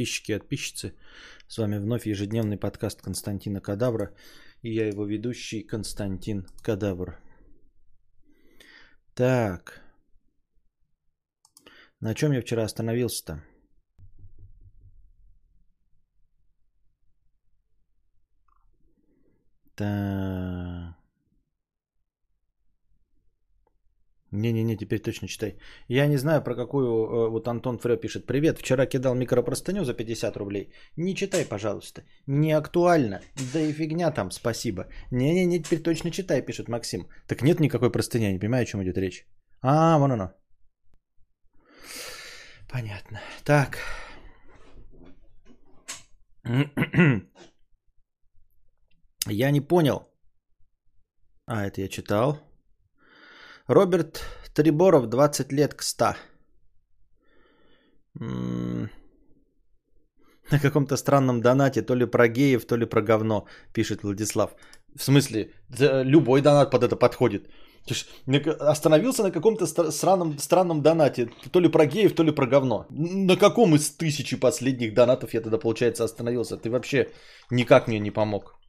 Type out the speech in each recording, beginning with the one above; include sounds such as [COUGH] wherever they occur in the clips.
подписчики и подписчицы. С вами вновь ежедневный подкаст Константина Кадавра. И я его ведущий Константин Кадавр. Так. На чем я вчера остановился-то? Так. Не-не-не, теперь точно читай. Я не знаю, про какую... Э, вот Антон Фрё пишет. Привет, вчера кидал микропростыню за 50 рублей. Не читай, пожалуйста. Не актуально. Да и фигня там, спасибо. Не-не-не, теперь точно читай, пишет Максим. Так нет никакой простыни, я не понимаю, о чем идет речь. А, вон оно. Понятно. Так. [CLEARS THROAT] Я не понял. А, это я читал. Роберт Триборов, 20 лет к 100. На каком-то странном донате, то ли про геев, то ли про говно, пишет Владислав. В смысле, любой донат под это подходит. Остановился на каком-то странном, странном донате, то ли про геев, то ли про говно. На каком из тысячи последних донатов я тогда, получается, остановился? Ты вообще никак мне не помог.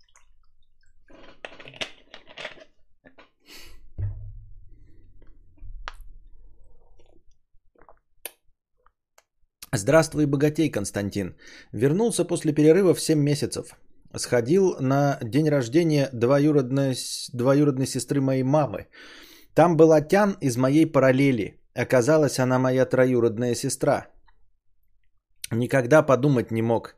Здравствуй, богатей, Константин. Вернулся после перерыва в 7 месяцев. Сходил на день рождения двоюродной, двоюродной сестры моей мамы. Там была Тян из моей параллели. Оказалась она моя троюродная сестра. Никогда подумать не мог.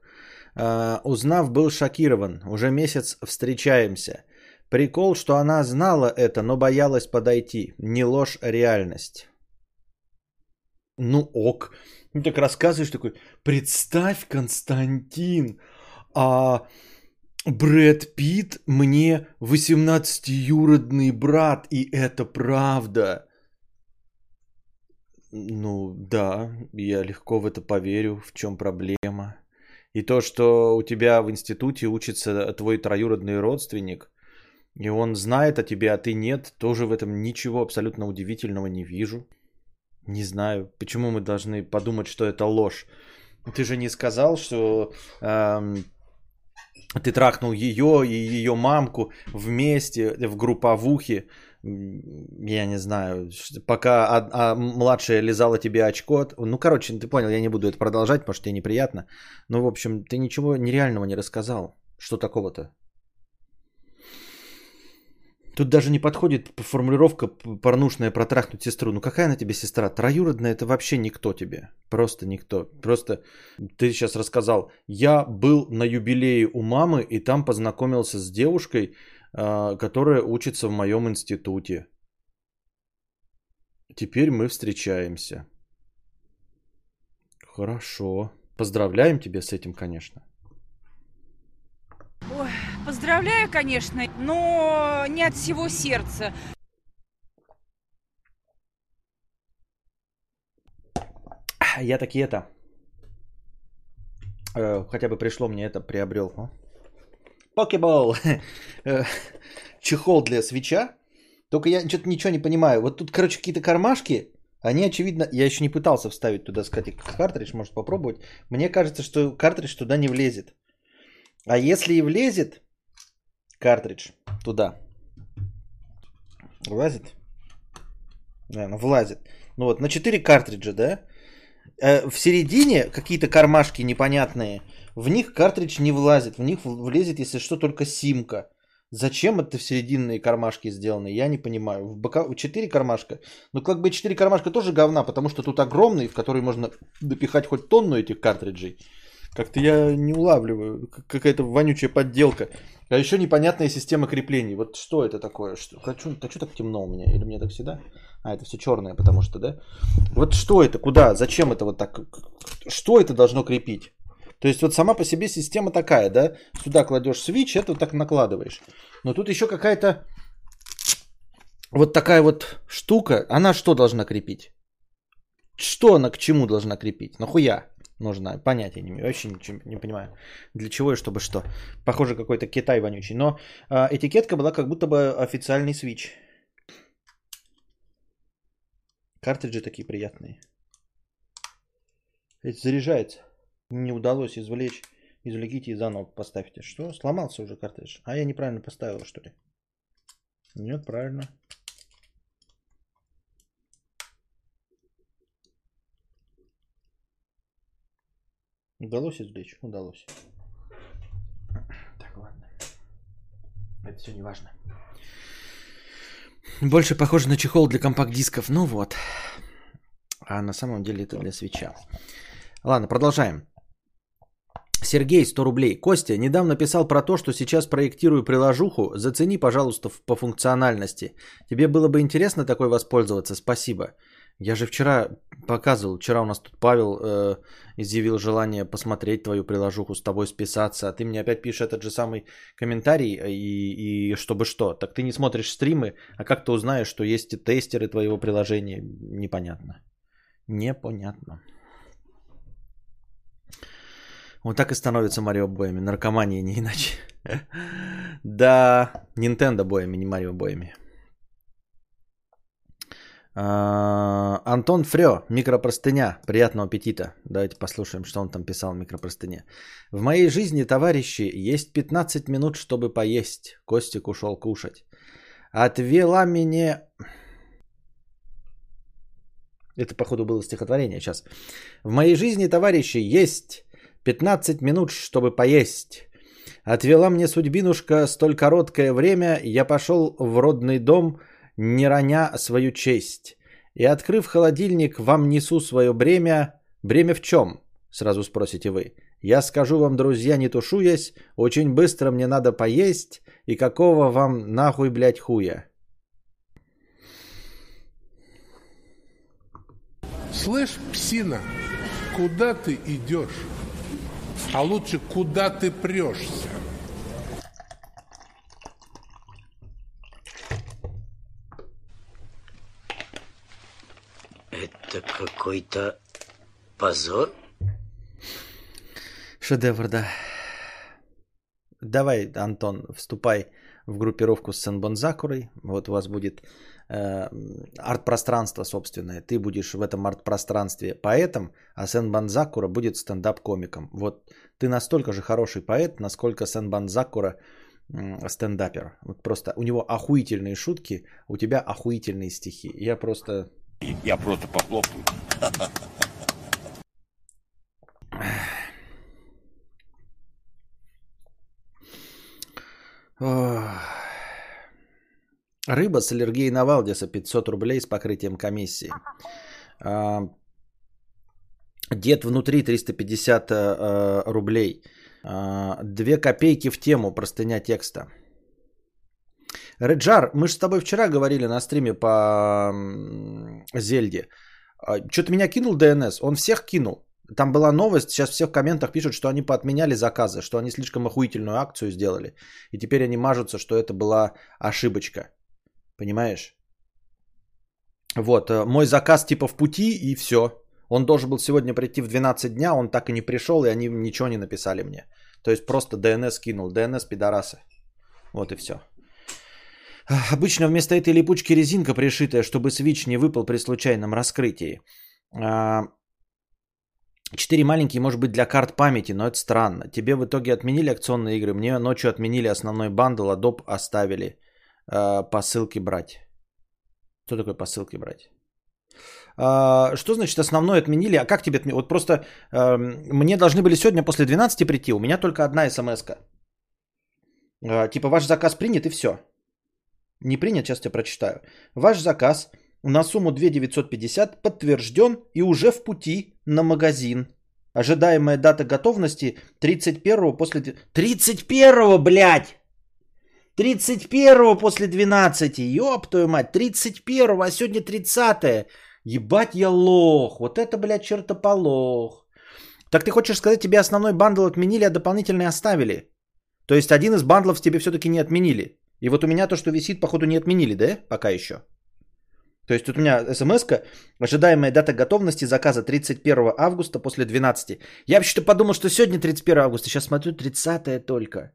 Uh, узнав, был шокирован. Уже месяц встречаемся. Прикол, что она знала это, но боялась подойти. Не ложь, а реальность. Ну ок. Ну так рассказываешь такой, представь, Константин, а Брэд Питт мне 18-юродный брат, и это правда. Ну да, я легко в это поверю, в чем проблема. И то, что у тебя в институте учится твой троюродный родственник, и он знает о тебе, а ты нет, тоже в этом ничего абсолютно удивительного не вижу. Не знаю, почему мы должны подумать, что это ложь. Ты же не сказал, что эм, ты трахнул ее и ее мамку вместе в групповухе. Я не знаю, пока а, а младшая лизала тебе очко. Ну, короче, ты понял, я не буду это продолжать, потому что тебе неприятно. Ну, в общем, ты ничего нереального не рассказал. Что такого-то? Тут даже не подходит формулировка порнушная протрахнуть сестру. Ну какая она тебе сестра? Троюродная это вообще никто тебе. Просто никто. Просто ты сейчас рассказал. Я был на юбилее у мамы и там познакомился с девушкой, а, которая учится в моем институте. Теперь мы встречаемся. Хорошо. Поздравляем тебя с этим, конечно. Поздравляю, конечно, но не от всего сердца. Я таки это... Э, хотя бы пришло мне это, приобрел. Покебол! [LAUGHS] Э, чехол для свеча. Только я что-то ничего не понимаю. Вот тут, короче, какие-то кармашки. Они, очевидно, я еще не пытался вставить туда, сказать, картридж, может попробовать. Мне кажется, что картридж туда не влезет. А если и влезет картридж туда, влазит? Наверное, влазит. Ну вот, на 4 картриджа, да? Э, в середине какие-то кармашки непонятные. В них картридж не влазит. В них влезет, если что, только симка. Зачем это в серединные кармашки сделаны, я не понимаю. В бока... 4 кармашка. Ну, как бы 4 кармашка тоже говна, потому что тут огромный, в который можно допихать хоть тонну этих картриджей. Как-то я не улавливаю. Какая-то вонючая подделка. А еще непонятная система креплений. Вот что это такое? Что, хочу, а что так темно у меня? Или мне так всегда? А, это все черное, потому что, да? Вот что это? Куда? Зачем это вот так? Что это должно крепить? То есть вот сама по себе система такая, да? Сюда кладешь свич, это вот так накладываешь. Но тут еще какая-то вот такая вот штука. Она что должна крепить? Что она к чему должна крепить? Нахуя? Нужно. Понятия не имею. Вообще ничего не понимаю. Для чего и чтобы что. Похоже, какой-то Китай вонючий. Но э, этикетка была как будто бы официальный свич. Картриджи такие приятные. Это заряжается. Не удалось извлечь. Извлеките и заново поставьте. Что? Сломался уже картридж. А я неправильно поставил, что ли? Нет, правильно. Удалось извлечь? Удалось. Так, ладно. Это все не важно. Больше похоже на чехол для компакт-дисков. Ну вот. А на самом деле это для свеча. Ладно, продолжаем. Сергей, 100 рублей. Костя, недавно писал про то, что сейчас проектирую приложуху. Зацени, пожалуйста, по функциональности. Тебе было бы интересно такой воспользоваться? Спасибо. Я же вчера показывал, вчера у нас тут Павел э, изъявил желание посмотреть твою приложуху, с тобой списаться, а ты мне опять пишешь этот же самый комментарий, и, и чтобы что? Так ты не смотришь стримы, а как ты узнаешь, что есть тестеры твоего приложения? Непонятно. Непонятно. Вот так и становится Марио боями. Наркомания не иначе. [LAUGHS] Да, Nintendo боями, не Марио боями. А, Антон Фрё, микропростыня. Приятного аппетита. Давайте послушаем, что он там писал в микропростыне. В моей жизни, товарищи, есть 15 минут, чтобы поесть. Костик ушел кушать. Отвела меня... Это, походу, было стихотворение сейчас. В моей жизни, товарищи, есть 15 минут, чтобы поесть. Отвела мне судьбинушка столь короткое время, я пошел в родный дом, не роня свою честь. И открыв холодильник, вам несу свое бремя. Бремя в чем? Сразу спросите вы. Я скажу вам, друзья, не тушуясь, очень быстро мне надо поесть, и какого вам нахуй, блядь, хуя? Слышь, псина, куда ты идешь? А лучше, куда ты прешься? Это какой-то позор? Шедевр, да. Давай, Антон, вступай в группировку с Сенбон Закурой. Вот у вас будет э, арт-пространство собственное. Ты будешь в этом арт-пространстве поэтом, а Сенбан Закура будет стендап-комиком. Вот ты настолько же хороший поэт, насколько Сенбан Закура э, стендапер. Вот просто у него охуительные шутки, у тебя охуительные стихи. Я просто... Я просто похлопаю. Рыба с аллергией на Валдиса 500 рублей с покрытием комиссии. А, дед внутри 350 э, рублей. А, две копейки в тему простыня текста. Реджар, мы же с тобой вчера говорили на стриме по Зельде. А, Что-то меня кинул ДНС. Он всех кинул. Там была новость, сейчас все в комментах пишут, что они поотменяли заказы, что они слишком охуительную акцию сделали. И теперь они мажутся, что это была ошибочка. Понимаешь? Вот, э, мой заказ типа в пути и все. Он должен был сегодня прийти в 12 дня, он так и не пришел, и они ничего не написали мне. То есть просто DNS кинул. DNS пидорасы. Вот и все. Обычно вместо этой липучки резинка пришитая, чтобы свич не выпал при случайном раскрытии. А, четыре маленькие, может быть, для карт памяти, но это странно. Тебе в итоге отменили акционные игры, мне ночью отменили основной бандл, а доп оставили. Э, по ссылке брать. Что такое по ссылке брать? А, что значит основной отменили? А как тебе отменили? Вот просто э, мне должны были сегодня после 12 прийти. У меня только одна смс -ка. Типа ваш заказ принят и все. Не принят, сейчас я прочитаю. Ваш заказ на сумму 2 950 подтвержден и уже в пути на магазин. Ожидаемая дата готовности 31 после... 31, блядь! 31 после 12. Ёб твою мать, 31, а сегодня 30. Ебать я лох. Вот это, блядь, чертополох. Так ты хочешь сказать, тебе основной bundle отменили, а дополнительный оставили? То есть один из бандлов тебе все-таки не отменили. И вот у меня то, что висит, походу не отменили, да? Пока еще. То есть тут у меня смс ожидаемая дата готовности заказа 31 августа после 12. Я вообще-то подумал, что сегодня 31 августа, сейчас смотрю 30 только.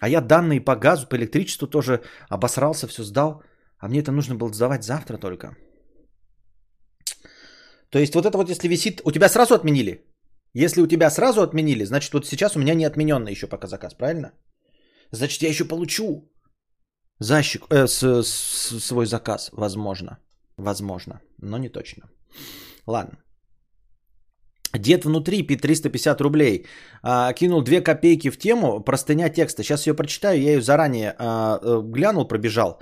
А я данные по газу, по электричеству тоже обосрался, все сдал. А мне это нужно было сдавать завтра только. То есть вот это вот если висит... У тебя сразу отменили? Если у тебя сразу отменили, значит вот сейчас у меня не отмененный еще пока заказ, правильно? Значит я еще получу защик, э, с, с- свой заказ, возможно. Возможно, но не точно. Ладно. Дед внутри, пи 350 рублей. А, кинул 2 копейки в тему, простыня текста. Сейчас ее прочитаю, я ее заранее а, э, глянул, пробежал.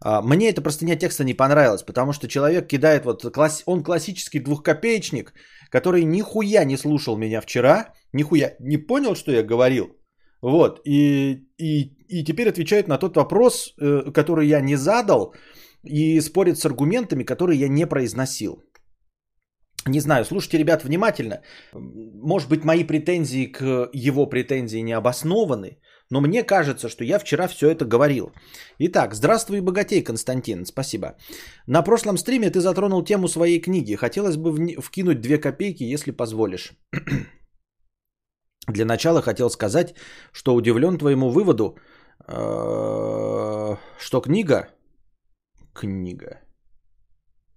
А, мне эта простыня текста не понравилась, потому что человек кидает вот, класс, он классический двухкопеечник, который нихуя не слушал меня вчера, нихуя не понял, что я говорил. Вот, и, и, и теперь отвечает на тот вопрос, э, который я не задал, и спорит с аргументами, которые я не произносил. Не знаю, слушайте, ребят, внимательно. Может быть, мои претензии к его претензии не обоснованы, но мне кажется, что я вчера все это говорил. Итак, здравствуй, богатей, Константин, спасибо. На прошлом стриме ты затронул тему своей книги. Хотелось бы вкинуть две копейки, если позволишь. [CLEARS THROAT] Для начала хотел сказать, что удивлен твоему выводу, что книга... Книга.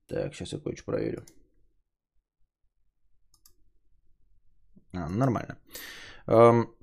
Так, сейчас я кое-что проверю. А, нормально. Эм,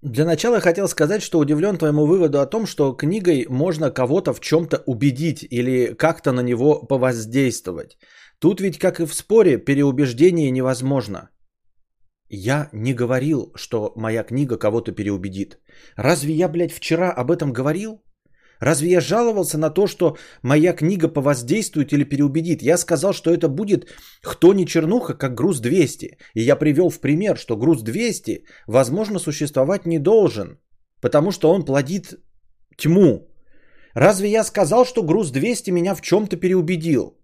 Для начала хотел сказать, что удивлен твоему выводу о том, что книгой можно кого-то в чем-то убедить или как-то на него повоздействовать. Тут ведь, как и в споре, переубеждение невозможно. Я не говорил, что моя книга кого-то переубедит. Разве я, блядь, вчера об этом говорил? Разве я жаловался на то, что моя книга повоздействует или переубедит? Я сказал, что это будет кто не чернуха, как груз 200. И я привел в пример, что груз 200, возможно, существовать не должен, потому что он плодит тьму. Разве я сказал, что груз 200 меня в чем-то переубедил?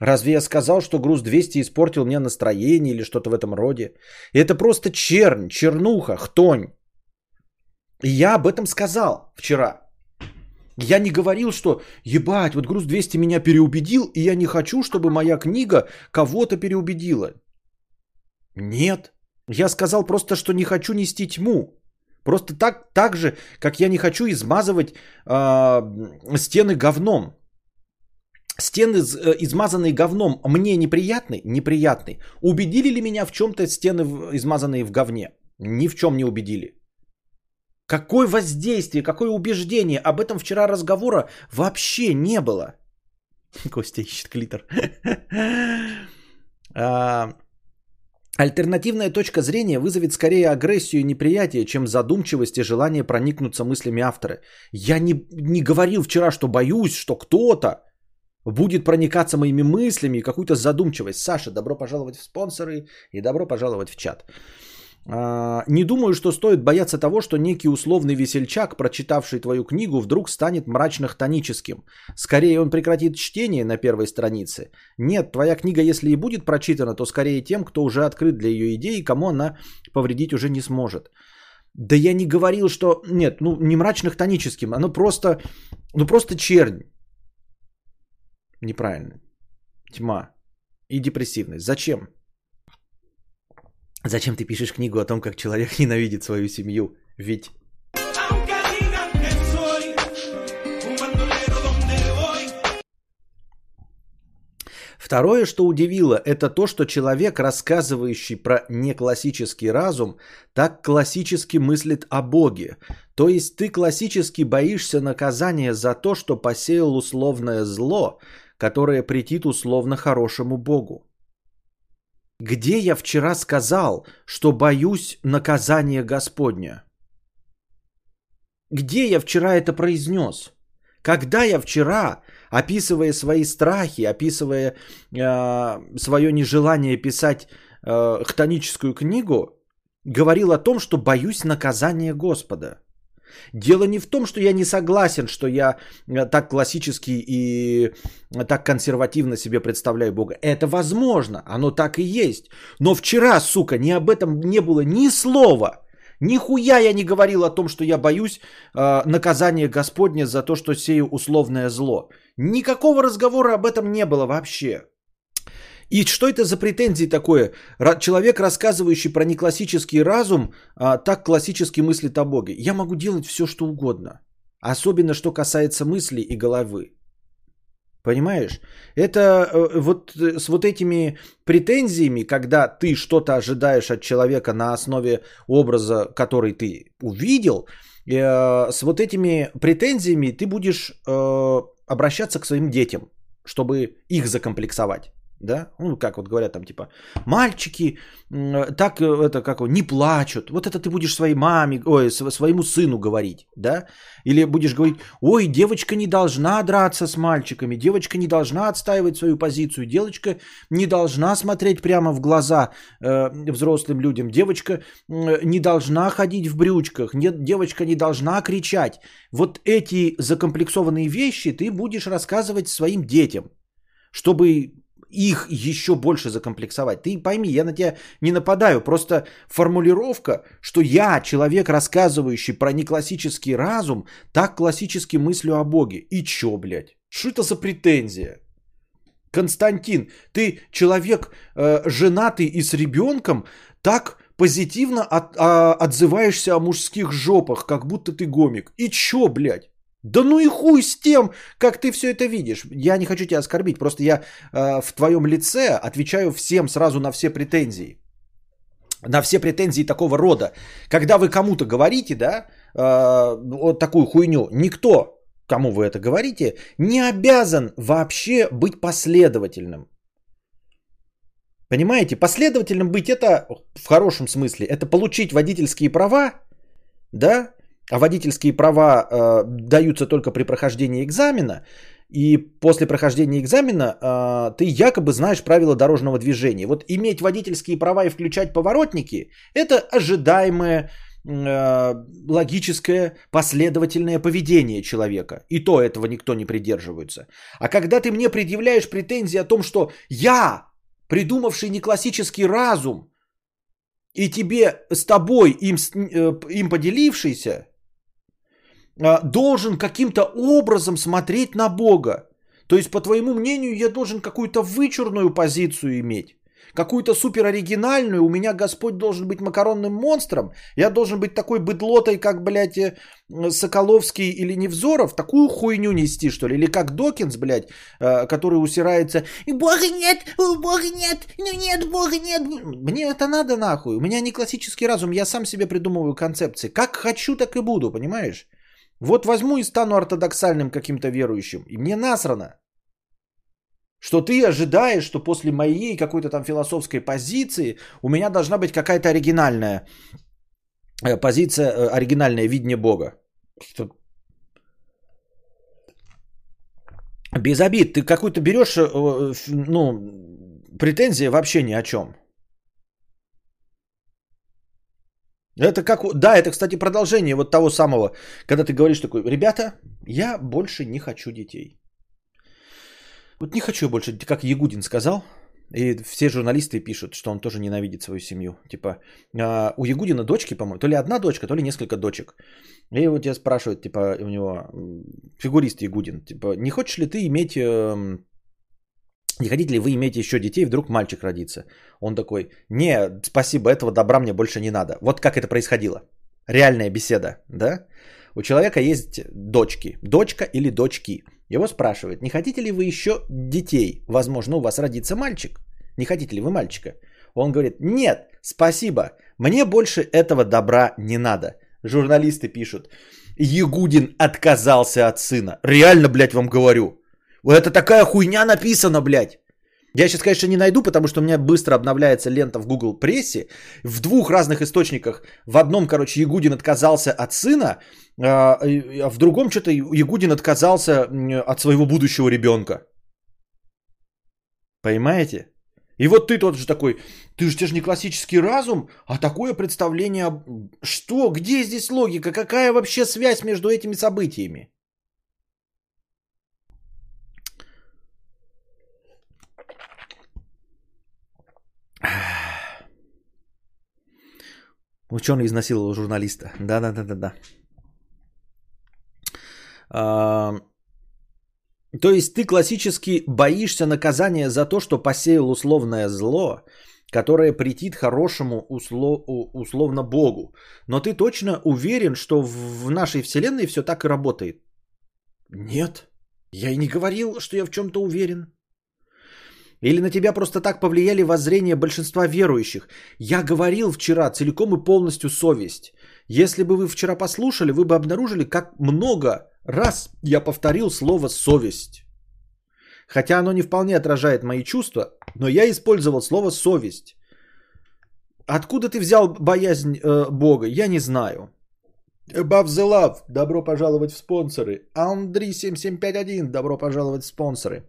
Разве я сказал, что груз 200 испортил мне настроение или что-то в этом роде? Это просто чернь, чернуха, хтонь. И я об этом сказал вчера. Я не говорил, что ебать, вот груз 200 меня переубедил, и я не хочу, чтобы моя книга кого-то переубедила. Нет. Я сказал просто, что не хочу нести тьму. Просто так, так же, как я не хочу измазывать э, стены говном. Стены, э, измазанные говном, мне неприятны? Неприятны. Убедили ли меня в чем-то стены, измазанные в говне? Ни в чем не убедили. Какое воздействие, какое убеждение? Об этом вчера разговора вообще не было. [LAUGHS] Костя ищет клитор. [LAUGHS] А, Альтернативная точка зрения вызовет скорее агрессию и неприятие, чем задумчивость и желание проникнуться мыслями автора. Я не, не говорил вчера, что боюсь, что кто-то будет проникаться моими мыслями и какую-то задумчивость. Саша, добро пожаловать в спонсоры и добро пожаловать в чат. А, Не думаю, что стоит бояться того, что некий условный весельчак, прочитавший твою книгу, вдруг станет мрачно-хтоническим. Скорее он прекратит чтение на первой странице. Нет, твоя книга, если и будет прочитана, то скорее тем, кто уже открыт для ее идеи, кому она повредить уже не сможет. Да я не говорил, что... Нет, ну не мрачно-хтоническим, оно просто... Ну просто чернь. Неправильно. Тьма. И депрессивность. Зачем? Зачем ты пишешь книгу о том, как человек [LAUGHS] ненавидит свою семью? Ведь. Второе, что удивило, это то, что человек, рассказывающий про неклассический разум, так классически мыслит о Боге. То есть ты классически боишься наказания за то, что посеял условное зло, которое претит условно хорошему Богу. Где я вчера сказал, что боюсь наказания Господня? Где я вчера это произнес? Когда я вчера, описывая свои страхи, описывая э, свое нежелание писать э, хтоническую книгу, говорил о том, что боюсь наказания Господа? Дело не в том, что я не согласен, что я э, так классически и э, так консервативно себе представляю Бога. Это возможно, оно так и есть. Но вчера, сука, ни об этом не было ни слова. Нихуя я не говорил о том, что я боюсь э, наказания Господня за то, что сею условное зло. Никакого разговора об этом не было вообще. И что это за претензии такое? Человек, рассказывающий про неклассический разум, а, так классически мыслит о Боге. Я могу делать все, что угодно. Особенно, что касается мысли и головы. Понимаешь? Это э, вот э, с вот этими претензиями, когда ты что-то ожидаешь от человека на основе образа, который ты увидел, э, с вот этими претензиями ты будешь э, обращаться к своим детям, чтобы их закомплексовать. Да, ну как вот говорят там типа, мальчики так э, это как не плачут. Вот это ты будешь своей маме, ой, св- своему сыну говорить, да? Или будешь говорить, ой, девочка не должна драться с мальчиками, девочка не должна отстаивать свою позицию, девочка не должна смотреть прямо в глаза э, взрослым людям, девочка м, не должна ходить в брючках, нет, девочка не должна кричать. Вот эти закомплексованные вещи ты будешь рассказывать своим детям, чтобы их еще больше закомплексовать. Ты пойми, я на тебя не нападаю, просто формулировка, что я, человек, рассказывающий про неклассический разум, так классически мыслю о Боге. И чё, блядь? Что это за претензия? Константин, ты человек э, женатый и с ребенком, так позитивно от- а, отзываешься о мужских жопах, как будто ты гомик. И чё, блядь? Да ну и хуй с тем, как ты все это видишь. Я не хочу тебя оскорбить, просто я э, в твоем лице отвечаю всем сразу на все претензии. На все претензии такого рода. Когда вы кому-то говорите, да, э, вот такую хуйню, никто, кому вы это говорите, не обязан вообще быть последовательным. Понимаете, последовательным быть это в хорошем смысле, это получить водительские права, да, а водительские права э, даются только при прохождении экзамена, и после прохождения экзамена э, ты якобы знаешь правила дорожного движения. Вот иметь водительские права и включать поворотники – это ожидаемое э, логическое последовательное поведение человека. И то этого никто не придерживается. А когда ты мне предъявляешь претензии о том, что я, придумавший неклассический разум, и тебе с тобой им, э, им поделившийся, должен каким-то образом смотреть на Бога. То есть, по твоему мнению, я должен какую-то вычурную позицию иметь. Какую-то супер оригинальную. У меня Господь должен быть макаронным монстром. Я должен быть такой быдлотой, как, блядь, э, Соколовский или Невзоров. Такую хуйню нести, что ли? Или как Докинс, блядь, э, который усирается. «И Бога нет, Бога нет, ну нет, Бога нет. Мне это надо нахуй. У меня не классический разум. Я сам себе придумываю концепции. Как хочу, так и буду, понимаешь? Вот возьму и стану ортодоксальным каким-то верующим. И мне насрано. Что ты ожидаешь, что после моей какой-то там философской позиции у меня должна быть какая-то оригинальная э, позиция, э, оригинальное видение Бога. Без обид. Ты какую-то берешь, э, ну, претензия вообще ни о чем. Это как... Да, это, кстати, продолжение вот того самого, когда ты говоришь такой, ребята, я больше не хочу детей. Вот не хочу больше, как Ягудин сказал, и все журналисты пишут, что он тоже ненавидит свою семью. Типа, а, у Ягудина дочки, по-моему, то ли одна дочка, то ли несколько дочек. И вот тебя спрашивают, типа, у него фигурист Ягудин, типа, не хочешь ли ты иметь, эм, не хотите ли вы иметь еще детей, вдруг мальчик родится? Он такой, не, спасибо, этого добра мне больше не надо. Вот как это происходило. Реальная беседа, да? У человека есть дочки, дочка или дочки. Его спрашивают, не хотите ли вы еще детей? Возможно, у вас родится мальчик. Не хотите ли вы мальчика? Он говорит, нет, спасибо, мне больше этого добра не надо. Журналисты пишут, Ягудин отказался от сына. Реально, блядь, вам говорю. Это такая хуйня написана, блядь. Я сейчас, конечно, не найду, потому что у меня быстро обновляется лента в Google прессе. В двух разных источниках. В одном, короче, Ягудин отказался от сына, а а в другом что-то Ягудин отказался от своего будущего ребенка. Понимаете? И вот ты тот же такой, ты же, ты же не классический разум, а такое представление... Что? Где здесь логика? Какая вообще связь между этими событиями? [SIGHS] Ученый изнасиловал журналиста. Да-да-да-да-да. А, То есть ты классически боишься наказания за то, что посеял условное зло, которое претит хорошему усло- у- условно Богу. Но ты точно уверен, что в нашей вселенной все так и работает? Нет. Я и не говорил, что я в чем-то уверен. Или на тебя просто так повлияли воззрения большинства верующих. Я говорил вчера целиком и полностью совесть. Если бы вы вчера послушали, вы бы обнаружили, как много раз я повторил слово совесть. Хотя оно не вполне отражает мои чувства, но я использовал слово совесть. Откуда ты взял боязнь э, Бога, я не знаю. Above the Love, добро пожаловать в спонсоры. Андрей 7751, добро пожаловать в спонсоры.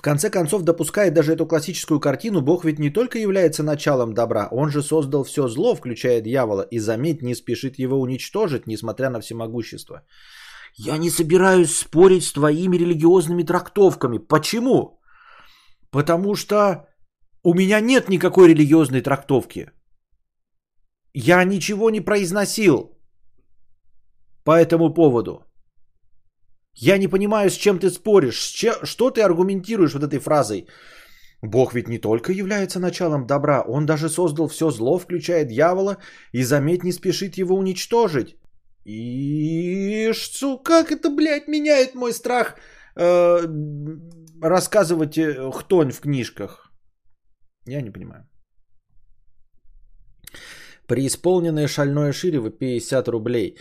В конце концов, допуская даже эту классическую картину, Бог ведь не только является началом добра, он же создал все зло, включая дьявола, и, заметь, не спешит его уничтожить, несмотря на всемогущество. Я не собираюсь спорить с твоими религиозными трактовками. Почему? Потому что у меня нет никакой религиозной трактовки. Я ничего не произносил по этому поводу. Я не понимаю, с чем ты споришь, с че- что ты аргументируешь вот этой фразой. Бог ведь не только является началом добра, он даже создал все зло, включая дьявола, и заметь, не спешит его уничтожить. И что, как это, блядь, меняет мой страх э, рассказывать э, хтонь в книжках? Я не понимаю. Преисполненное шальное ширево 50 рублей.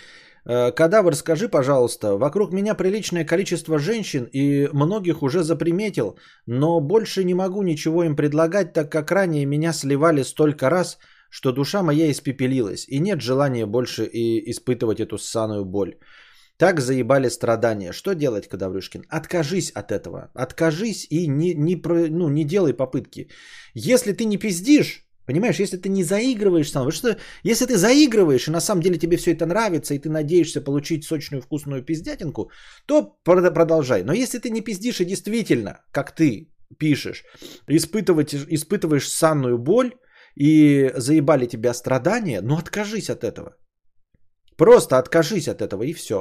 Э, Кадавр, скажи, пожалуйста, вокруг меня приличное количество женщин и многих уже заприметил, но больше не могу ничего им предлагать, так как ранее меня сливали столько раз, что душа моя испепелилась, и нет желания больше и испытывать эту ссаную боль. Так заебали страдания. Что делать, Кадаврюшкин? Откажись от этого. Откажись и не, не, про- ну, не делай попытки. Если ты не пиздишь, понимаешь, если ты не заигрываешь сам, что если ты заигрываешь, и на самом деле тебе все это нравится, и ты надеешься получить сочную вкусную пиздятинку, то прод- продолжай. Но если ты не пиздишь и действительно, как ты пишешь, испытывать, испытываешь санную боль, и заебали тебя страдания, ну откажись от этого. Просто откажись от этого и все.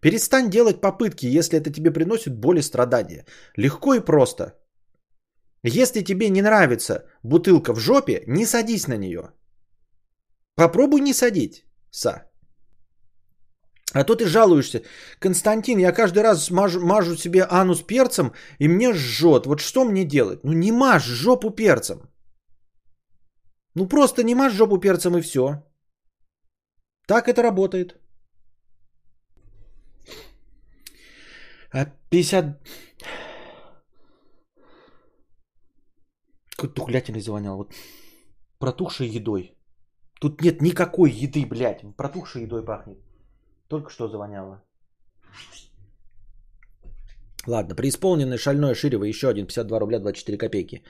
Перестань делать попытки, если это тебе приносит боль и страдания. Легко и просто. Если тебе не нравится бутылка в жопе, не садись на нее. Попробуй не садиться. А то ты жалуешься. Константин, я каждый раз мажу, мажу себе анус перцем, и мне жжет. Вот что мне делать? Ну не мажь жопу перцем. Ну просто не мажь жопу перцем и все. Так это работает. А 50... Какой тухлятиной завонял. Вот протухшей едой. Тут нет никакой еды, блядь. Протухшей едой пахнет. Только что завоняло. Ладно, преисполненное шальное ширево еще один 52 рубля 24 копейки.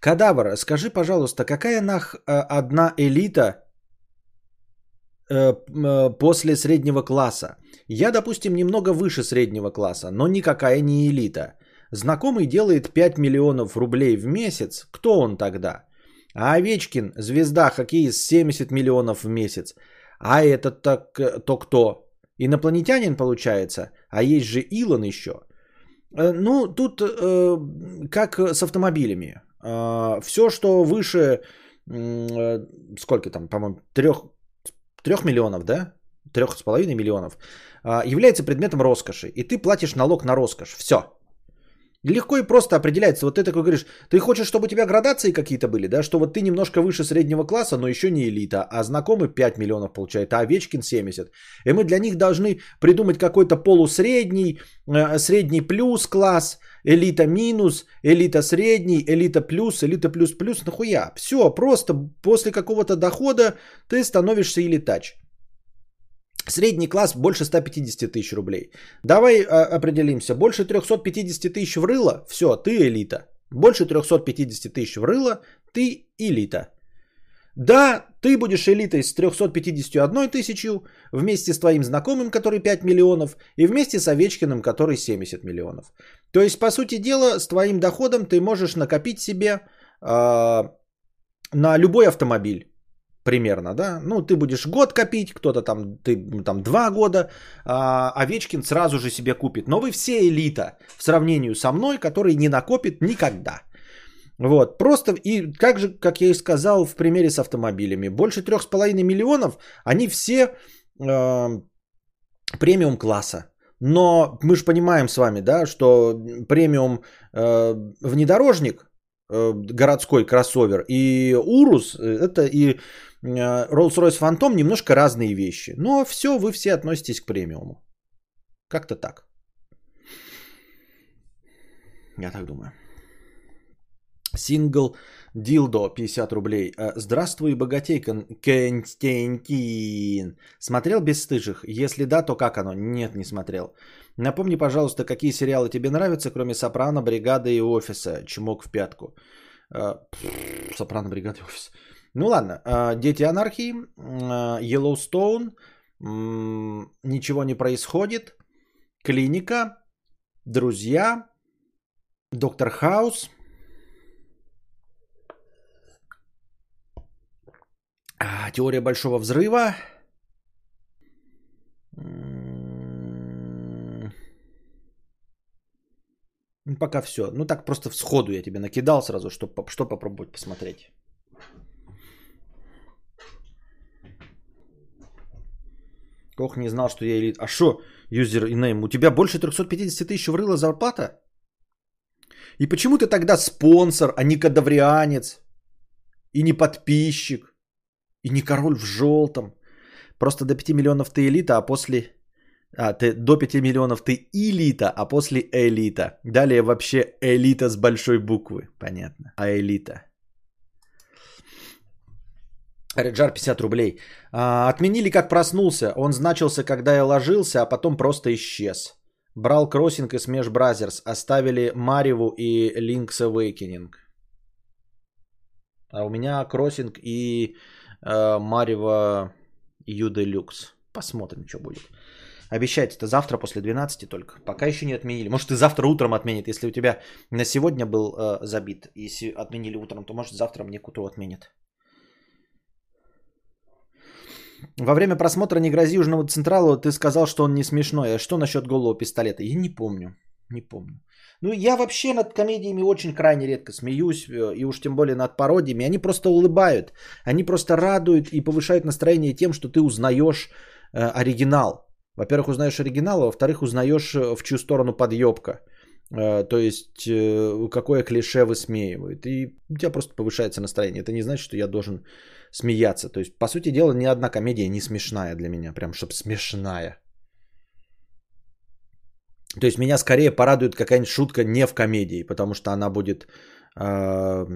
Кадавр, скажи, пожалуйста, какая нах э, одна элита э, э, после среднего класса? Я, допустим, немного выше среднего класса, но никакая не элита. Знакомый делает 5 миллионов рублей в месяц. Кто он тогда? А Овечкин, звезда хоккея с 70 миллионов в месяц. А этот так, э, то кто? Инопланетянин получается? А есть же Илон еще. Э, Ну, тут э, как с автомобилями. Все, что выше, сколько там, по-моему, трех, трех миллионов, да? Трех с половиной миллионов, является предметом роскоши. И ты платишь налог на роскошь. Все. Легко и просто определяется. Вот ты такой говоришь, ты хочешь, чтобы у тебя градации какие-то были, да? Что вот ты немножко выше среднего класса, но еще не элита, а знакомый 5 миллионов получает, а Овечкин 70. И мы для них должны придумать какой-то полусредний, э, средний плюс класс, элита минус, элита средний, элита плюс, элита плюс плюс. Нахуя? Все, просто после какого-то дохода ты становишься элитач. Средний класс больше 150 тысяч рублей. Давай а, определимся. Больше 350 тысяч в рыло, все, ты элита. Больше 350 тысяч врыло, ты элита. Да, ты будешь элитой с 351 тысячью, вместе с твоим знакомым, который 5 миллионов, и вместе с Овечкиным, который 70 миллионов. То есть, по сути дела, с твоим доходом ты можешь накопить себе э, на любой автомобиль. Примерно, да? Ну, ты будешь год копить, кто-то там, ты там два года, а Овечкин сразу же себе купит. Но вы все элита в сравнении со мной, который не накопит никогда. Вот, просто и как же, как я и сказал в примере с автомобилями, больше трех с половиной миллионов, они все э, премиум класса. Но мы же понимаем с вами, да, что премиум э, внедорожник, городской кроссовер и Урус, э, это и э, Rolls-Royce Phantom немножко разные вещи. Но все, вы все относитесь к премиуму. Как-то так. Я так думаю. Сингл Дилдо 50 рублей. Э, Здравствуй, богатей Кон- Константин. Смотрел «Бесстыжих»? Если да, то как оно? Нет, не смотрел. Напомни, пожалуйста, какие сериалы тебе нравятся, кроме «Сопрано», «Бригады» и «Офиса». Чмок в пятку. Э, «Сопрано», «Бригада» и «Офис». Ну ладно. Э, «Дети анархии», «Йеллоустоун», «Ничего не происходит», «Клиника», «Друзья», «Доктор Хаус», А, Теория большого взрыва. Ну, Пока все. Ну так просто сходу я тебе накидал сразу, что, что попробовать посмотреть. Кох не знал, что я элит. А что, юзер и нейм, у тебя больше 350 тысяч врыла зарплата? И почему ты тогда спонсор, а не кадаврианец? И не подписчик? И не король в желтом. Просто до 5 миллионов ты элита, а после... А, ты до 5 миллионов ты элита, а после элита. Далее вообще элита с большой буквы. Понятно. А элита. Реджар 50 рублей. А, отменили как проснулся. Он значился, когда я ложился, а потом просто исчез. Брал Кроссинг и Smash Brothers. Оставили Мариву и Link's Awakening. А у меня Кроссинг и Марева Ю Делюкс. Посмотрим, что будет. Обещать это завтра после 12 только. Пока еще не отменили. Может и завтра утром отменят. Если у тебя на сегодня был э, забит, если отменили утром, то может завтра мне к утру отменят. Во время просмотра «Не грози Южному Централу» ты сказал, что он не смешной. А что насчет голого пистолета? Я не помню. Не помню. Ну, я вообще над комедиями очень крайне редко смеюсь, э, и уж тем более над пародиями. Они просто улыбают, они просто радуют и повышают настроение тем, что ты узнаешь э, оригинал. Во-первых, узнаешь оригинал, а во-вторых, узнаешь, э, в чью сторону подъебка. Э, то есть, какое клише высмеивают. И у тебя просто повышается настроение. Это не значит, что я должен смеяться. То есть, по сути дела, ни одна комедия не смешная для меня. Прям, чтобы смешная. То есть меня скорее порадует какая-нибудь шутка не в комедии, потому что она будет э,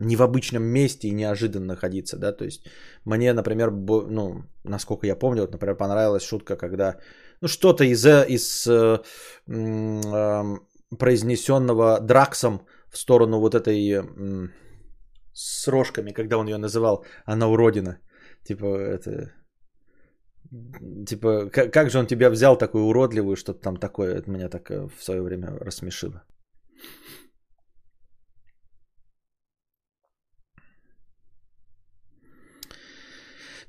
не в обычном месте и неожиданно находиться, да, то есть мне, например, бо- ну, насколько я помню, вот, например, понравилась шутка, когда, ну, что-то из, из э, э, произнесенного Драксом в сторону вот этой э, с рожками, когда он ее называл, она уродина, типа, это, Типа, как, как же он тебя взял такую уродливую, что-то там такое. Это меня так э, в свое время рассмешило.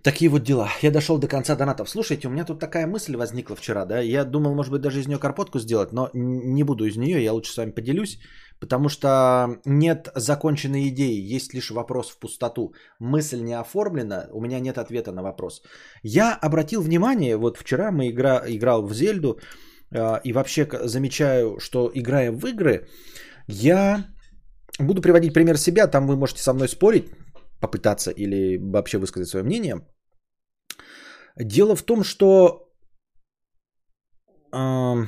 Такие вот дела. Я дошел до конца донатов. Слушайте, у меня тут такая мысль возникла вчера, да. Я думал, может быть, даже из нее карпотку сделать, но не буду из нее, я лучше с вами поделюсь, потому что нет законченной идеи, есть лишь вопрос в пустоту. Мысль не оформлена, у меня нет ответа на вопрос. Я обратил внимание, вот вчера мы игра, играл в Зельду, э, и вообще замечаю, что играя в игры, я буду приводить пример себя, там вы можете со мной спорить, попытаться или вообще высказать свое мнение. Дело в том, что э,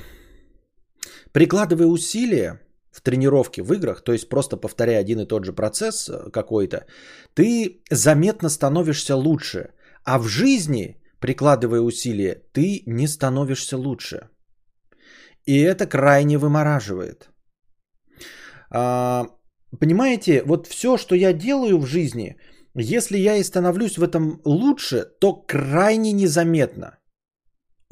прикладывая усилия в тренировке, в играх, то есть просто повторяя один и тот же процесс э, какой-то, ты заметно становишься лучше. А в жизни, прикладывая усилия, ты не становишься лучше. И это крайне вымораживает. А, понимаете, вот все, что я делаю в жизни, если я и становлюсь в этом лучше, то крайне незаметно.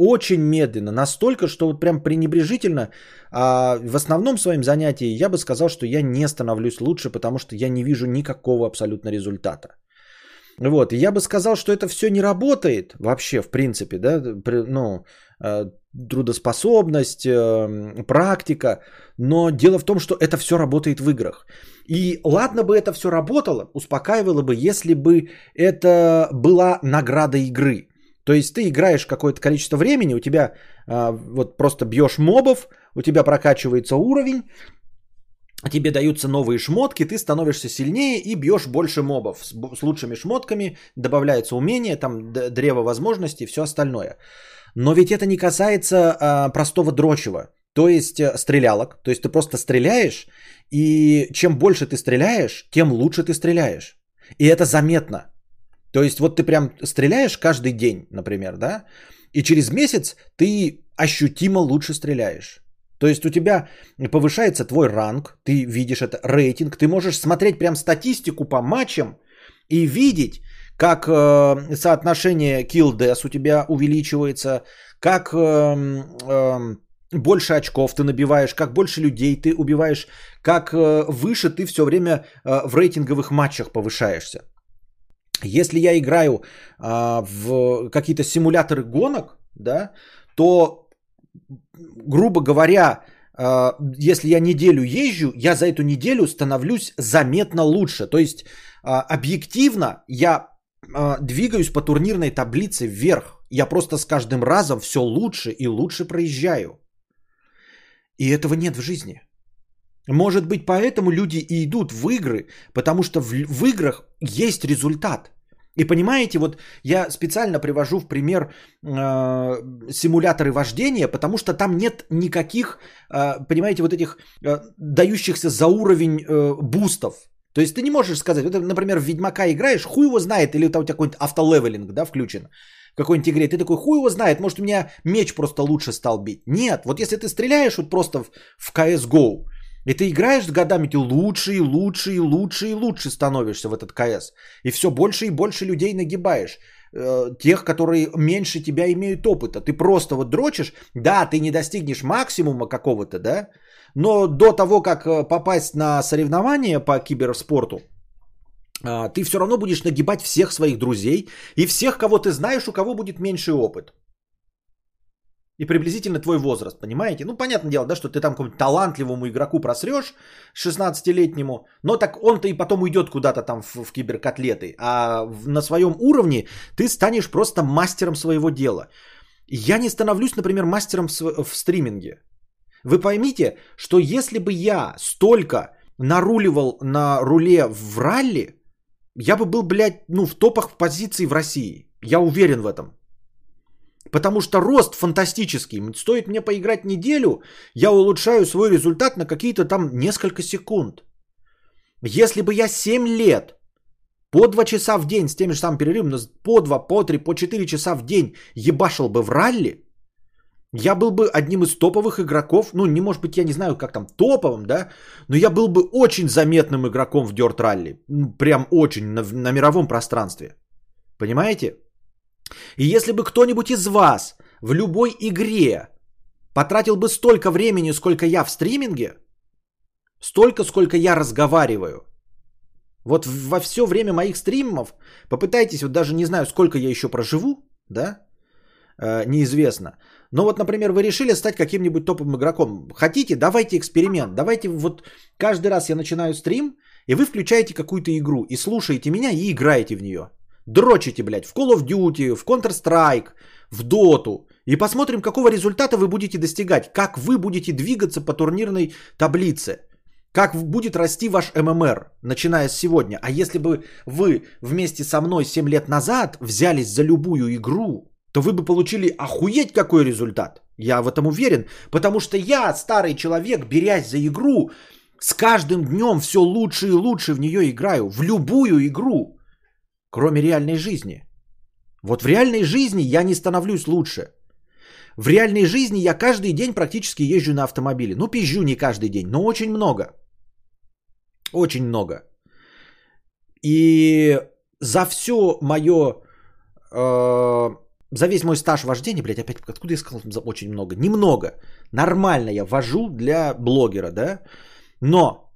Очень медленно, настолько, что вот прям пренебрежительно. А в основном своем занятии я бы сказал, что я не становлюсь лучше, потому что я не вижу никакого абсолютно результата. Вот, и я бы сказал, что это все не работает вообще, в принципе, да, ну, э, трудоспособность, э, практика, но дело в том, что это все работает в играх. И ладно бы это все работало, успокаивало бы, если бы это была награда игры. То есть ты играешь какое-то количество времени, у тебя а, вот просто бьешь мобов, у тебя прокачивается уровень, тебе даются новые шмотки, ты становишься сильнее и бьешь больше мобов с, с лучшими шмотками, добавляется умение, там древо возможностей, все остальное. Но ведь это не касается а, простого дрочева, то есть э, стрелялок. То есть ты просто стреляешь, и чем больше ты стреляешь, тем лучше ты стреляешь. И это заметно. То есть вот ты прям стреляешь каждый день, например, да, и через месяц ты ощутимо лучше стреляешь. То есть у тебя повышается твой ранг, ты видишь это, рейтинг, ты можешь смотреть прям статистику по матчам и видеть, как э, соотношение kill-death у тебя увеличивается, как эм, эм, больше очков ты набиваешь, как больше людей ты убиваешь, как э, выше ты все время э, в рейтинговых матчах повышаешься. Если я играю а, в какие-то симуляторы гонок, да, то, грубо говоря, а, если я неделю езжу, я за эту неделю становлюсь заметно лучше. То есть а, объективно я а, двигаюсь по турнирной таблице вверх. Я просто с каждым разом все лучше и лучше проезжаю. И этого нет в жизни. Может быть, поэтому люди и идут в игры, потому что в, в играх есть результат. И понимаете, вот я специально привожу в пример э, симуляторы вождения, потому что там нет никаких, э, понимаете, вот этих э, дающихся за уровень э, бустов. То есть ты не можешь сказать, вот, например, в Ведьмака играешь, хуй его знает, или там у тебя какой-нибудь автолевелинг, да, включен в какой-нибудь игре, ты такой, хуй его знает, может у меня меч просто лучше стал бить. Нет, вот если ты стреляешь вот просто в, в CSGO, и ты играешь с годами, ты лучше и лучше и лучше и лучше становишься в этот КС. И все больше и больше людей нагибаешь. Э, тех, которые меньше тебя имеют опыта. Ты просто вот дрочишь, да, ты не достигнешь максимума какого-то, да, но до того, как э, попасть на соревнования по киберспорту, а, ты все равно будешь нагибать всех своих друзей и всех, кого ты знаешь, у кого будет меньший опыт. И приблизительно твой возраст, понимаете? Ну, понятное дело, да, что ты там какому-нибудь талантливому игроку просрешь 16-летнему, но так он-то и потом уйдет куда-то там в, в киберкотлеты. А в- на своем уровне ты станешь просто мастером своего дела. Я не становлюсь, например, мастером в, в стриминге. Вы поймите, что если бы я столько наруливал на руле в ралли, я бы был, блядь, ну, в топах позиций в России. Я уверен в этом. Потому что рост фантастический. Стоит мне поиграть неделю, я улучшаю свой результат на какие-то там несколько секунд. Если бы я 7 лет по 2 часа в день с теми же самым перерывом, но по 2, по 3, по 4 часа в день ебашил бы в ралли, я был бы одним из топовых игроков, ну, не может быть, я не знаю, как там, топовым, да, но я был бы очень заметным игроком в Dirt Rally. Прям очень, на, на мировом пространстве. Понимаете? И если бы кто-нибудь из вас в любой игре потратил бы столько времени, сколько я в стриминге, столько, сколько я разговариваю, вот во все время моих стримов, попытайтесь, вот даже не знаю, сколько я еще проживу, да, э, неизвестно. Но вот, например, вы решили стать каким-нибудь топовым игроком. Хотите, давайте эксперимент. Давайте вот каждый раз я начинаю стрим, и вы включаете какую-то игру и слушаете меня и играете в нее. Дрочите, блядь, в Call of Duty, в Counter-Strike, в Dota. И посмотрим, какого результата вы будете достигать. Как вы будете двигаться по турнирной таблице. Как будет расти ваш ММР, начиная с сегодня. А если бы вы вместе со мной 7 лет назад взялись за любую игру, то вы бы получили охуеть какой результат. Я в этом уверен. Потому что я, старый человек, берясь за игру, с каждым днем все лучше и лучше в нее играю. В любую игру. Кроме реальной жизни. Вот в реальной жизни я не становлюсь лучше. В реальной жизни я каждый день практически езжу на автомобиле. Ну, пизжу не каждый день, но очень много. Очень много. И за все мое, э, за весь мой стаж вождения, блядь, опять откуда я сказал за очень много? Немного. Нормально я вожу для блогера, да? Но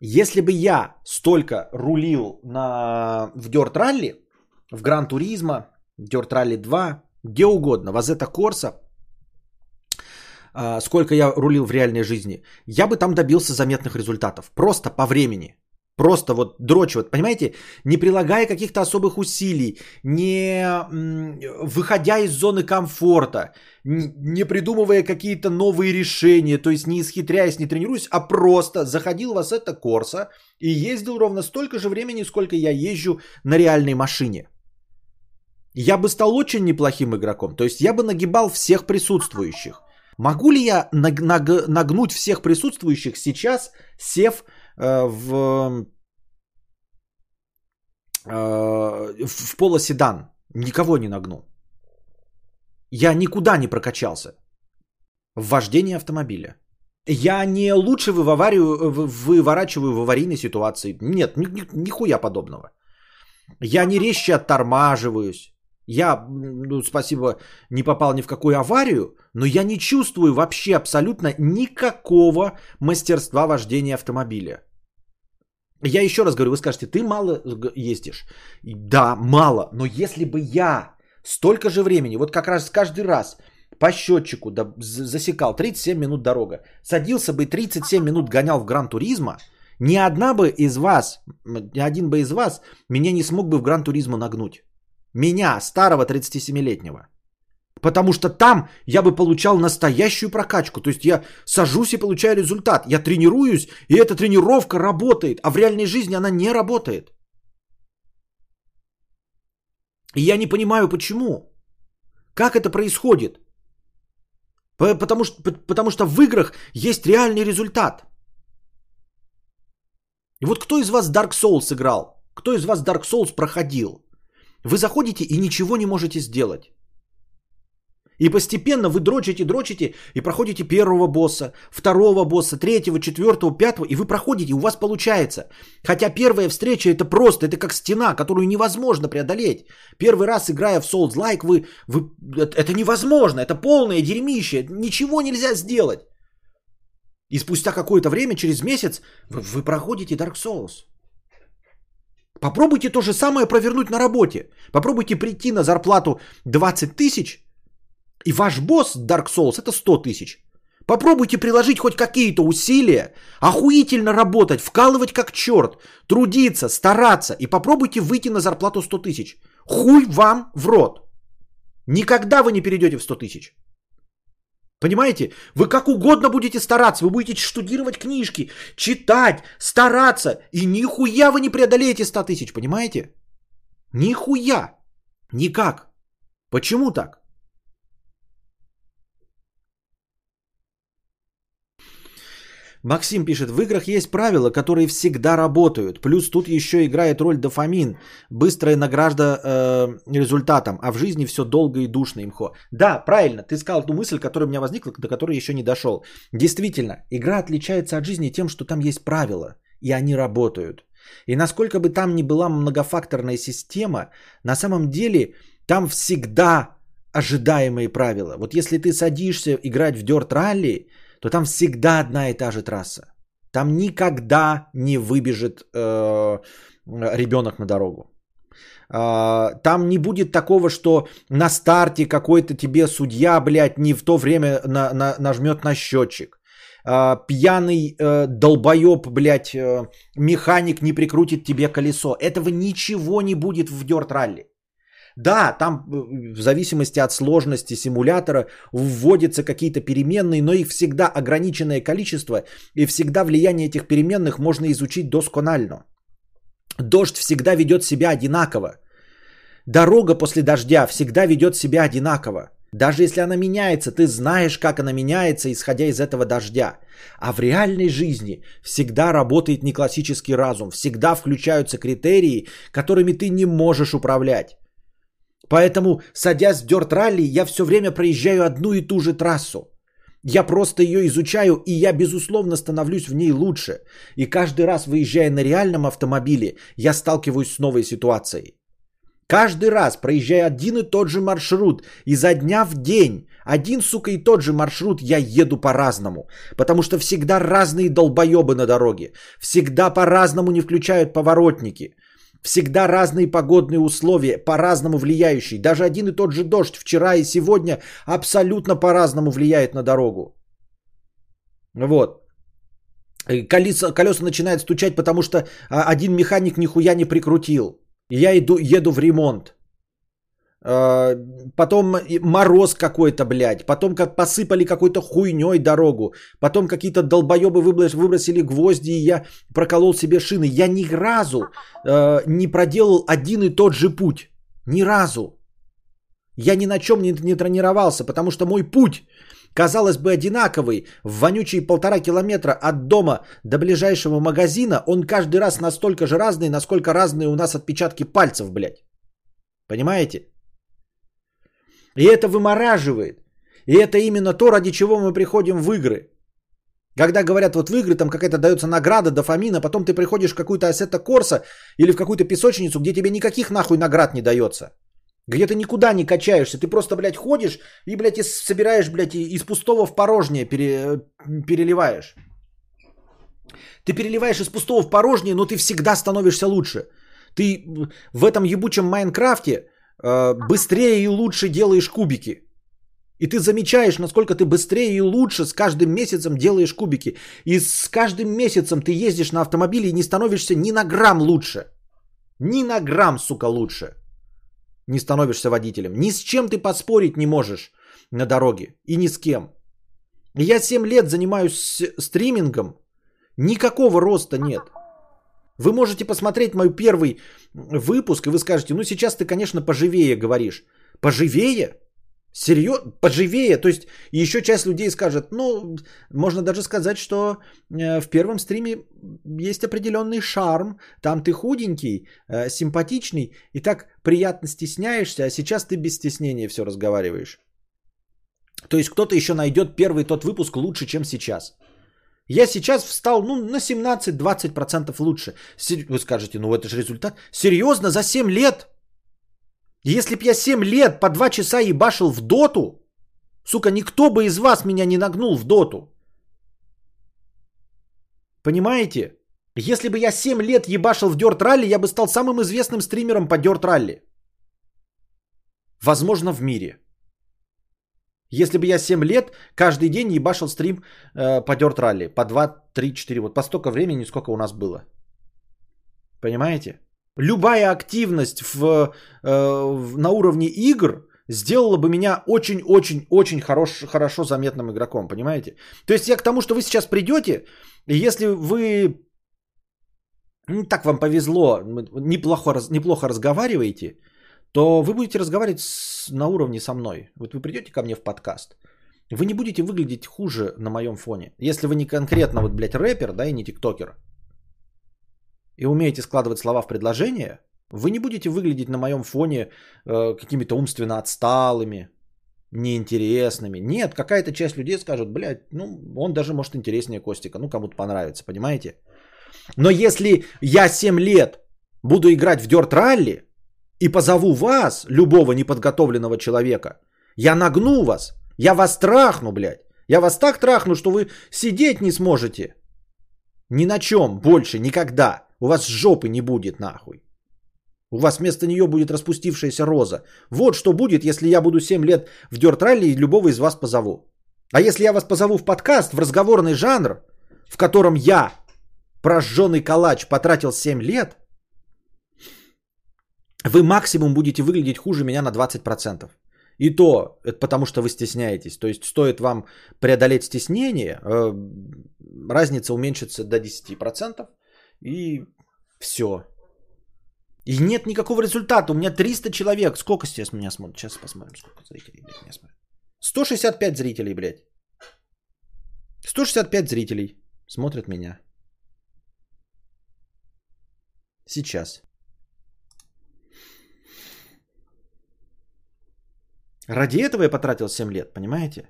если бы я столько рулил на, в Dirt Rally, в Гран Туризма, Dirt Rally 2, где угодно, в Азета Корса, сколько я рулил в реальной жизни, я бы там добился заметных результатов. Просто по времени. Просто вот дрочь, вот, понимаете, не прилагая каких-то особых усилий, не выходя из зоны комфорта, не придумывая какие-то новые решения, то есть не исхитряясь, не тренируясь, а просто заходил в Ассета Корса и ездил ровно столько же времени, сколько я езжу на реальной машине. Я бы стал очень неплохим игроком, то есть я бы нагибал всех присутствующих. Могу ли я наг- наг- нагнуть всех присутствующих сейчас, сев в, э, в полоседан? Никого не нагну. Я никуда не прокачался в вождении автомобиля. Я не лучше в аварию, в- выворачиваю в аварийной ситуации. Нет, ни, ни- нихуя подобного. Я не резче оттормаживаюсь. Я, ну, спасибо, не попал ни в какую аварию, но я не чувствую вообще абсолютно никакого мастерства вождения автомобиля. Я еще раз говорю, вы скажете, ты мало ездишь. Да, мало, но если бы я столько же времени, вот как раз каждый раз по счетчику да, засекал 37 минут дорога, садился бы и 37 минут гонял в Гран Туризма, ни одна бы из вас, ни один бы из вас меня не смог бы в Гран Туризма нагнуть. Меня, старого 37-летнего. Потому что там я бы получал настоящую прокачку. То есть я сажусь и получаю результат. Я тренируюсь, и эта тренировка работает. А в реальной жизни она не работает. И я не понимаю, почему. Как это происходит? По- Потому что, по- потому что в играх есть реальный результат. И вот кто из вас Dark Souls играл? Кто из вас Dark Souls проходил? Вы заходите и ничего не можете сделать. И постепенно вы дрочите, дрочите и проходите первого босса, второго босса, третьего, четвертого, пятого, и вы проходите, и у вас получается. Хотя первая встреча это просто, это как стена, которую невозможно преодолеть. Первый раз играя в Souls Like, вы, вы, это, невозможно, это полное дерьмище, ничего нельзя сделать. И спустя какое-то время, через месяц, вы, вы проходите Dark Souls. Попробуйте то же самое провернуть на работе. Попробуйте прийти на зарплату 20 тысяч, и ваш босс Dark Souls это 100 тысяч. Попробуйте приложить хоть какие-то усилия, охуительно работать, вкалывать как черт, трудиться, стараться и попробуйте выйти на зарплату 100 тысяч. Хуй вам в рот. Никогда вы не перейдете в 100 тысяч. Понимаете? Вы как угодно будете стараться, вы будете штудировать книжки, читать, стараться, и нихуя вы не преодолеете 100 тысяч, понимаете? Нихуя. Никак. Почему так? Максим пишет, в играх есть правила, которые всегда работают. Плюс тут еще играет роль дофамин. Быстрая награжда э, результатом. А в жизни все долго и душно имхо. Да, правильно. Ты сказал ту мысль, которая у меня возникла, до которой еще не дошел. Действительно, игра отличается от жизни тем, что там есть правила. И они работают. И насколько бы там ни была многофакторная система, на самом деле там всегда ожидаемые правила. Вот если ты садишься играть в Dirt Rally, то там всегда одна и та же трасса. Там никогда не выбежит э, ребенок на дорогу. Э, там не будет такого, что на старте какой-то тебе судья, блядь, не в то время на, на, нажмет на счетчик. Э, пьяный э, долбоеб, блядь, э, механик не прикрутит тебе колесо. Этого ничего не будет в Dirt Rally. Да, там э, в зависимости от сложности симулятора вводятся какие-то переменные, но их всегда ограниченное количество, и всегда влияние этих переменных можно изучить досконально. Дождь всегда ведет себя одинаково. Дорога после дождя всегда ведет себя одинаково. Даже если она меняется, ты знаешь, как она меняется, исходя из этого дождя. А в реальной жизни всегда работает не классический разум, всегда включаются критерии, которыми ты не можешь управлять. Поэтому, садясь в Dirt Rally, я все время проезжаю одну и ту же трассу. Я просто ее изучаю, и я, безусловно, становлюсь в ней лучше. И каждый раз, выезжая на реальном автомобиле, я сталкиваюсь с новой ситуацией. Каждый раз, проезжая один и тот же маршрут, изо дня в день, один, сука, и тот же маршрут, я еду по-разному. Потому что всегда разные долбоебы на дороге. Всегда по-разному не включают поворотники. Всегда разные погодные условия, по-разному влияющие. Даже один и тот же дождь вчера и сегодня абсолютно по-разному влияет на дорогу. Вот. Колеса, колеса начинают стучать, потому что а, один механик нихуя не прикрутил. Я иду, еду в ремонт. А, потом мороз какой-то, блядь. Потом как посыпали какой-то хуйней дорогу. Потом какие-то долбоебы выбросили гвозди, и я проколол себе шины. Я ни разу э, не проделал один и тот же путь. Ни разу. Я ни на чем не, не тренировался, потому что мой путь, казалось бы, одинаковый. В вонючие полтора километра от дома до ближайшего магазина, он каждый раз настолько же разный, насколько разные у нас отпечатки пальцев, блядь. Понимаете? И это вымораживает. И это именно то, ради чего мы приходим в игры. Когда говорят, вот в игры там какая-то дается награда, дофамина, потом ты приходишь в какую-то ассета Корса или в какую-то песочницу, где тебе никаких нахуй наград не дается. Где ты никуда не качаешься, ты просто, блядь, ходишь и, блядь, собираешь, блядь, из пустого в порожнее пере, переливаешь. Ты переливаешь из пустого в порожнее, но ты всегда становишься лучше. Ты в этом ебучем Майнкрафте быстрее и лучше делаешь кубики. И ты замечаешь, насколько ты быстрее и лучше с каждым месяцем делаешь кубики. И с каждым месяцем ты ездишь на автомобиле и не становишься ни на грамм лучше. Ни на грамм, сука, лучше. Не становишься водителем. Ни с чем ты поспорить не можешь на дороге. И ни с кем. Я 7 лет занимаюсь стримингом. Никакого роста нет. Вы можете посмотреть мой первый выпуск, и вы скажете, ну сейчас ты, конечно, поживее говоришь. Поживее? Серьезно? Поживее? То есть еще часть людей скажет, ну, можно даже сказать, что э, в первом стриме есть определенный шарм, там ты худенький, э, симпатичный, и так приятно стесняешься, а сейчас ты без стеснения все разговариваешь. То есть кто-то еще найдет первый тот выпуск лучше, чем сейчас. Я сейчас встал ну, на 17-20% лучше. Вы скажете, ну это же результат. Серьезно, за 7 лет? Если б я 7 лет по 2 часа ебашил в доту, сука, никто бы из вас меня не нагнул в доту. Понимаете? Если бы я 7 лет ебашил в Дёрт Ралли, я бы стал самым известным стримером по Дёрт Ралли. Возможно, в мире. Если бы я 7 лет каждый день ебашил стрим э, по Dirt Rally, по 2, 3, 4, вот по столько времени, сколько у нас было. Понимаете? Любая активность в, э, в, на уровне игр сделала бы меня очень-очень-очень хорош, хорошо заметным игроком, понимаете? То есть я к тому, что вы сейчас придете, если вы ну, так вам повезло, неплохо, неплохо разговариваете, то вы будете разговаривать с, на уровне со мной. Вот вы придете ко мне в подкаст, вы не будете выглядеть хуже на моем фоне. Если вы не конкретно, вот, блядь, рэпер, да, и не тиктокер, и умеете складывать слова в предложение, вы не будете выглядеть на моем фоне э, какими-то умственно отсталыми, неинтересными. Нет, какая-то часть людей скажут, блядь, ну, он даже может интереснее Костика, ну, кому-то понравится, понимаете? Но если я 7 лет буду играть в Dirt Rally, и позову вас, любого неподготовленного человека, я нагну вас, я вас трахну, блядь. Я вас так трахну, что вы сидеть не сможете. Ни на чем больше, никогда. У вас жопы не будет нахуй. У вас вместо нее будет распустившаяся роза. Вот что будет, если я буду 7 лет в Дёрт Ралли и любого из вас позову. А если я вас позову в подкаст, в разговорный жанр, в котором я, прожженный калач, потратил 7 лет – вы максимум будете выглядеть хуже меня на 20%. И то, это потому что вы стесняетесь. То есть стоит вам преодолеть стеснение, э, разница уменьшится до 10%, и все. И нет никакого результата. У меня 300 человек. Сколько сейчас меня смотрят? Сейчас посмотрим, сколько зрителей, блядь, меня смотрят. 165 зрителей, блядь. 165 зрителей смотрят меня. Сейчас. Ради этого я потратил 7 лет, понимаете?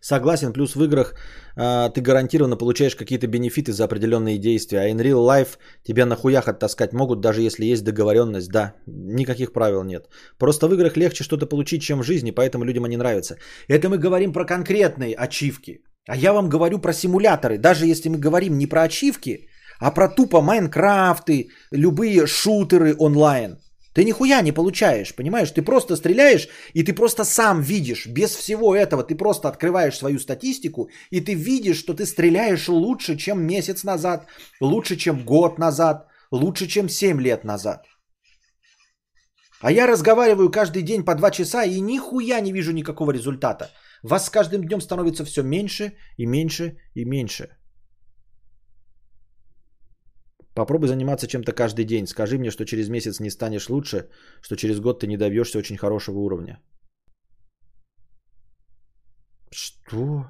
Согласен, плюс в играх э, ты гарантированно получаешь какие-то бенефиты за определенные действия, а in real life тебя на хуях оттаскать могут, даже если есть договоренность, да, никаких правил нет. Просто в играх легче что-то получить, чем в жизни, поэтому людям они нравятся. Это мы говорим про конкретные ачивки, а я вам говорю про симуляторы, даже если мы говорим не про ачивки, а про тупо Майнкрафты, любые шутеры онлайн. Ты нихуя не получаешь, понимаешь? Ты просто стреляешь, и ты просто сам видишь, без всего этого, ты просто открываешь свою статистику, и ты видишь, что ты стреляешь лучше, чем месяц назад, лучше, чем год назад, лучше, чем 7 лет назад. А я разговариваю каждый день по 2 часа и нихуя не вижу никакого результата. Вас с каждым днем становится все меньше и меньше и меньше. Попробуй заниматься чем-то каждый день. Скажи мне, что через месяц не станешь лучше, что через год ты не добьешься очень хорошего уровня. Что?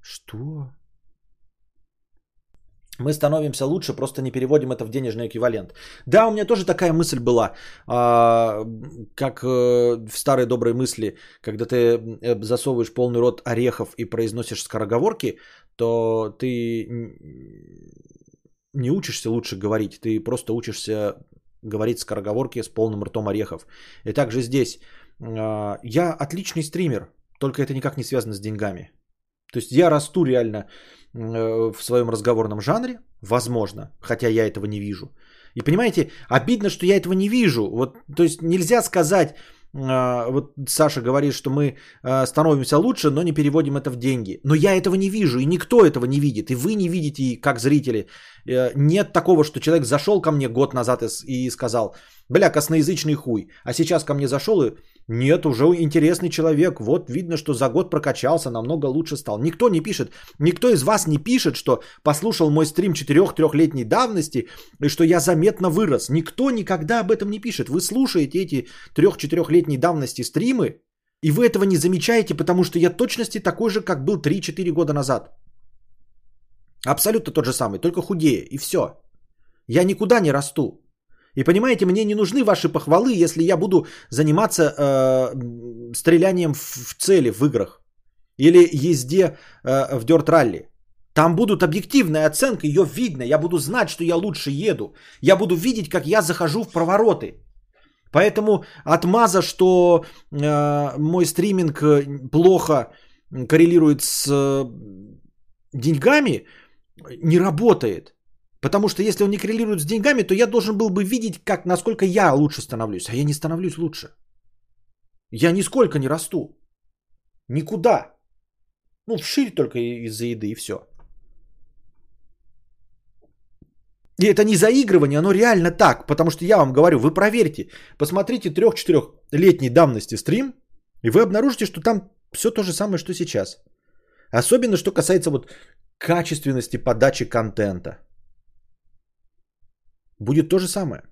Что? Мы становимся лучше, просто не переводим это в денежный эквивалент. Да, у меня тоже такая мысль была, а, как э, в старой доброй мысли, когда ты э, засовываешь полный рот орехов и произносишь скороговорки, то ты не учишься лучше говорить, ты просто учишься говорить скороговорки с полным ртом орехов. И также здесь. А, я отличный стример, только это никак не связано с деньгами. То есть я расту реально э, в своем разговорном жанре, возможно, хотя я этого не вижу. И понимаете, обидно, что я этого не вижу. Вот, то есть нельзя сказать, вот Саша говорит, что мы а, становимся лучше, но не переводим это в деньги. Но я этого не вижу, и никто этого не видит, и вы не видите, как зрители. Э, нет такого, что человек зашел ко мне год назад и сказал, бля, косноязычный хуй. А сейчас ко мне зашел и нет, уже интересный человек. Вот видно, что за год прокачался, намного лучше стал. Никто не пишет, никто из вас не пишет, что послушал мой стрим 4-3-летней давности и что я заметно вырос. Никто никогда об этом не пишет. Вы слушаете эти 3-4-летней давности стримы, и вы этого не замечаете, потому что я точности такой же, как был 3-4 года назад. Абсолютно тот же самый, только худее, и все. Я никуда не расту. И понимаете, мне не нужны ваши похвалы, если я буду заниматься э, стрелянием в цели в играх или езде э, в Rally. Там будут объективная оценка, ее видно. Я буду знать, что я лучше еду. Я буду видеть, как я захожу в провороты. Поэтому отмаза, что э, мой стриминг э, плохо коррелирует с э, деньгами, не работает. Потому что если он не коррелирует с деньгами, то я должен был бы видеть, как, насколько я лучше становлюсь. А я не становлюсь лучше. Я нисколько не расту. Никуда. Ну, вширь только из-за еды и все. И это не заигрывание, оно реально так. Потому что я вам говорю, вы проверьте. Посмотрите трех-четырехлетней давности стрим, и вы обнаружите, что там все то же самое, что сейчас. Особенно, что касается вот качественности подачи контента. Будет то же самое.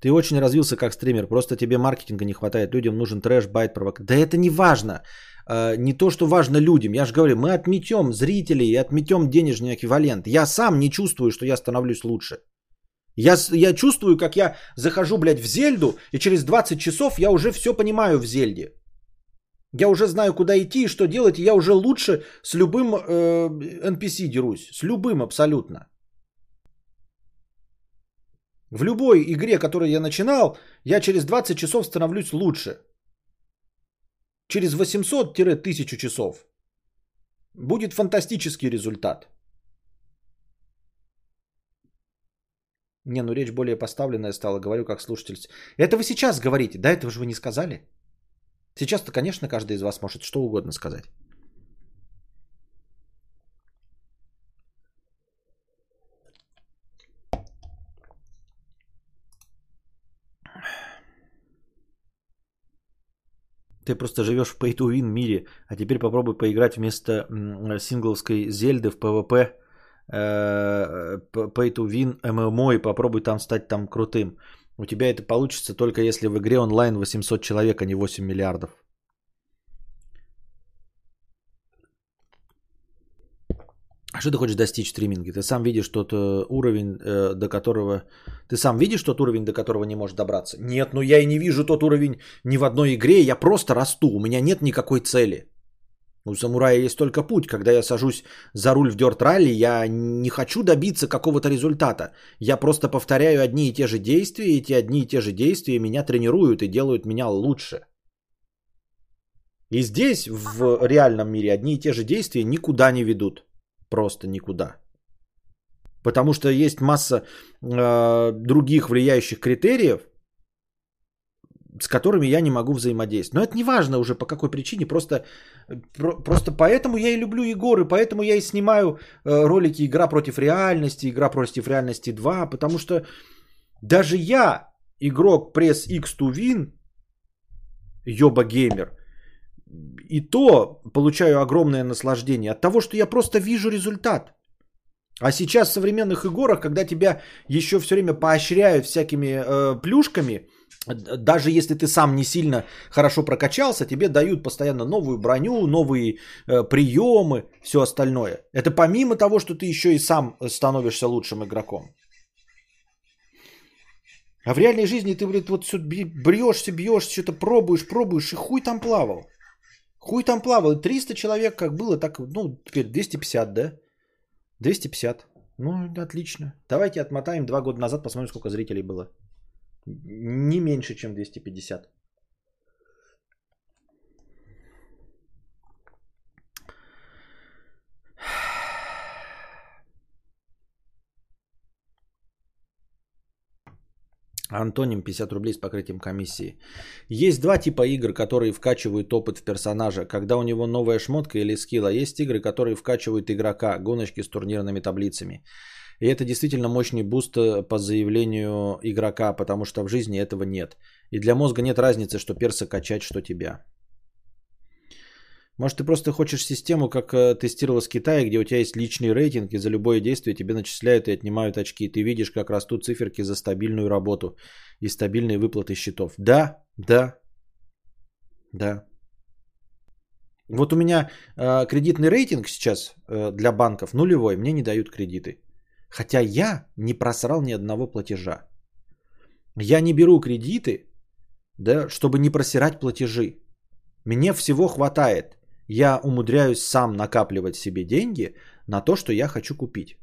Ты очень развился как стример, просто тебе маркетинга не хватает, людям нужен трэш, байт, провокация. Да это не важно. А, не то, что важно людям. Я же говорю, мы отметем зрителей и отметем денежный эквивалент. Я сам не чувствую, что я становлюсь лучше. Я, я чувствую, как я захожу, блядь, в Зельду, и через 20 часов я уже все понимаю в Зельде. Я уже знаю, куда идти и что делать, и я уже лучше с любым э, NPC дерусь. С любым абсолютно. В любой игре, которую я начинал, я через 20 часов становлюсь лучше. Через 800-1000 часов будет фантастический результат. Не, ну речь более поставленная стала, говорю как слушатель. Это вы сейчас говорите, да, этого же вы не сказали? Сейчас-то, конечно, каждый из вас может что угодно сказать. Ты просто живешь в pay-to-win мире, а теперь попробуй поиграть вместо сингловской Зельды в PvP Э, pay to win MMO и попробуй там стать там крутым. У тебя это получится только если в игре онлайн 800 человек, а не 8 миллиардов. А что ты хочешь достичь в стриминге? Ты сам видишь тот э, уровень, э, до которого... Ты сам видишь тот уровень, до которого не можешь добраться? Нет, ну я и не вижу тот уровень ни в одной игре. Я просто расту. У меня нет никакой цели. У самурая есть только путь. Когда я сажусь за руль в Dirt Rally, я не хочу добиться какого-то результата. Я просто повторяю одни и те же действия, и эти одни и те же действия меня тренируют и делают меня лучше. И здесь, в реальном мире, одни и те же действия никуда не ведут. Просто никуда. Потому что есть масса э, других влияющих критериев, с которыми я не могу взаимодействовать. Но это не важно уже по какой причине, просто, про, просто поэтому я и люблю Егоры, поэтому я и снимаю э, ролики «Игра против реальности», «Игра против реальности 2», потому что даже я, игрок пресс X to Win, Йоба Геймер, и то получаю огромное наслаждение от того, что я просто вижу результат. А сейчас в современных играх, когда тебя еще все время поощряют всякими э, плюшками, даже если ты сам не сильно хорошо прокачался, тебе дают постоянно новую броню, новые э, приемы, все остальное. Это помимо того, что ты еще и сам становишься лучшим игроком. А в реальной жизни ты, блядь, вот все брешься, бьешься, что-то пробуешь, пробуешь, и хуй там плавал. Хуй там плавал. 300 человек как было, так, ну, теперь 250, да? 250. Ну, отлично. Давайте отмотаем два года назад, посмотрим, сколько зрителей было. Не меньше, чем 250. Антоним 50 рублей с покрытием комиссии. Есть два типа игр, которые вкачивают опыт в персонажа, когда у него новая шмотка или скилл, а есть игры, которые вкачивают игрока, гоночки с турнирными таблицами. И это действительно мощный boost э, по заявлению игрока, потому что в жизни этого нет. И для мозга нет разницы, что перса качать, что тебя. Может, ты просто хочешь систему, как э, тестировалась в Китае, где у тебя есть личный рейтинг, и за любое действие тебе начисляют и отнимают очки. Ты видишь, как растут циферки за стабильную работу и стабильные выплаты счетов. Да, да, да. Вот у меня э, кредитный рейтинг сейчас э, для банков нулевой, мне не дают кредиты. Хотя я не просрал ни одного платежа. Я не беру кредиты, да, чтобы не просирать платежи. Мне всего хватает я умудряюсь сам накапливать себе деньги на то, что я хочу купить.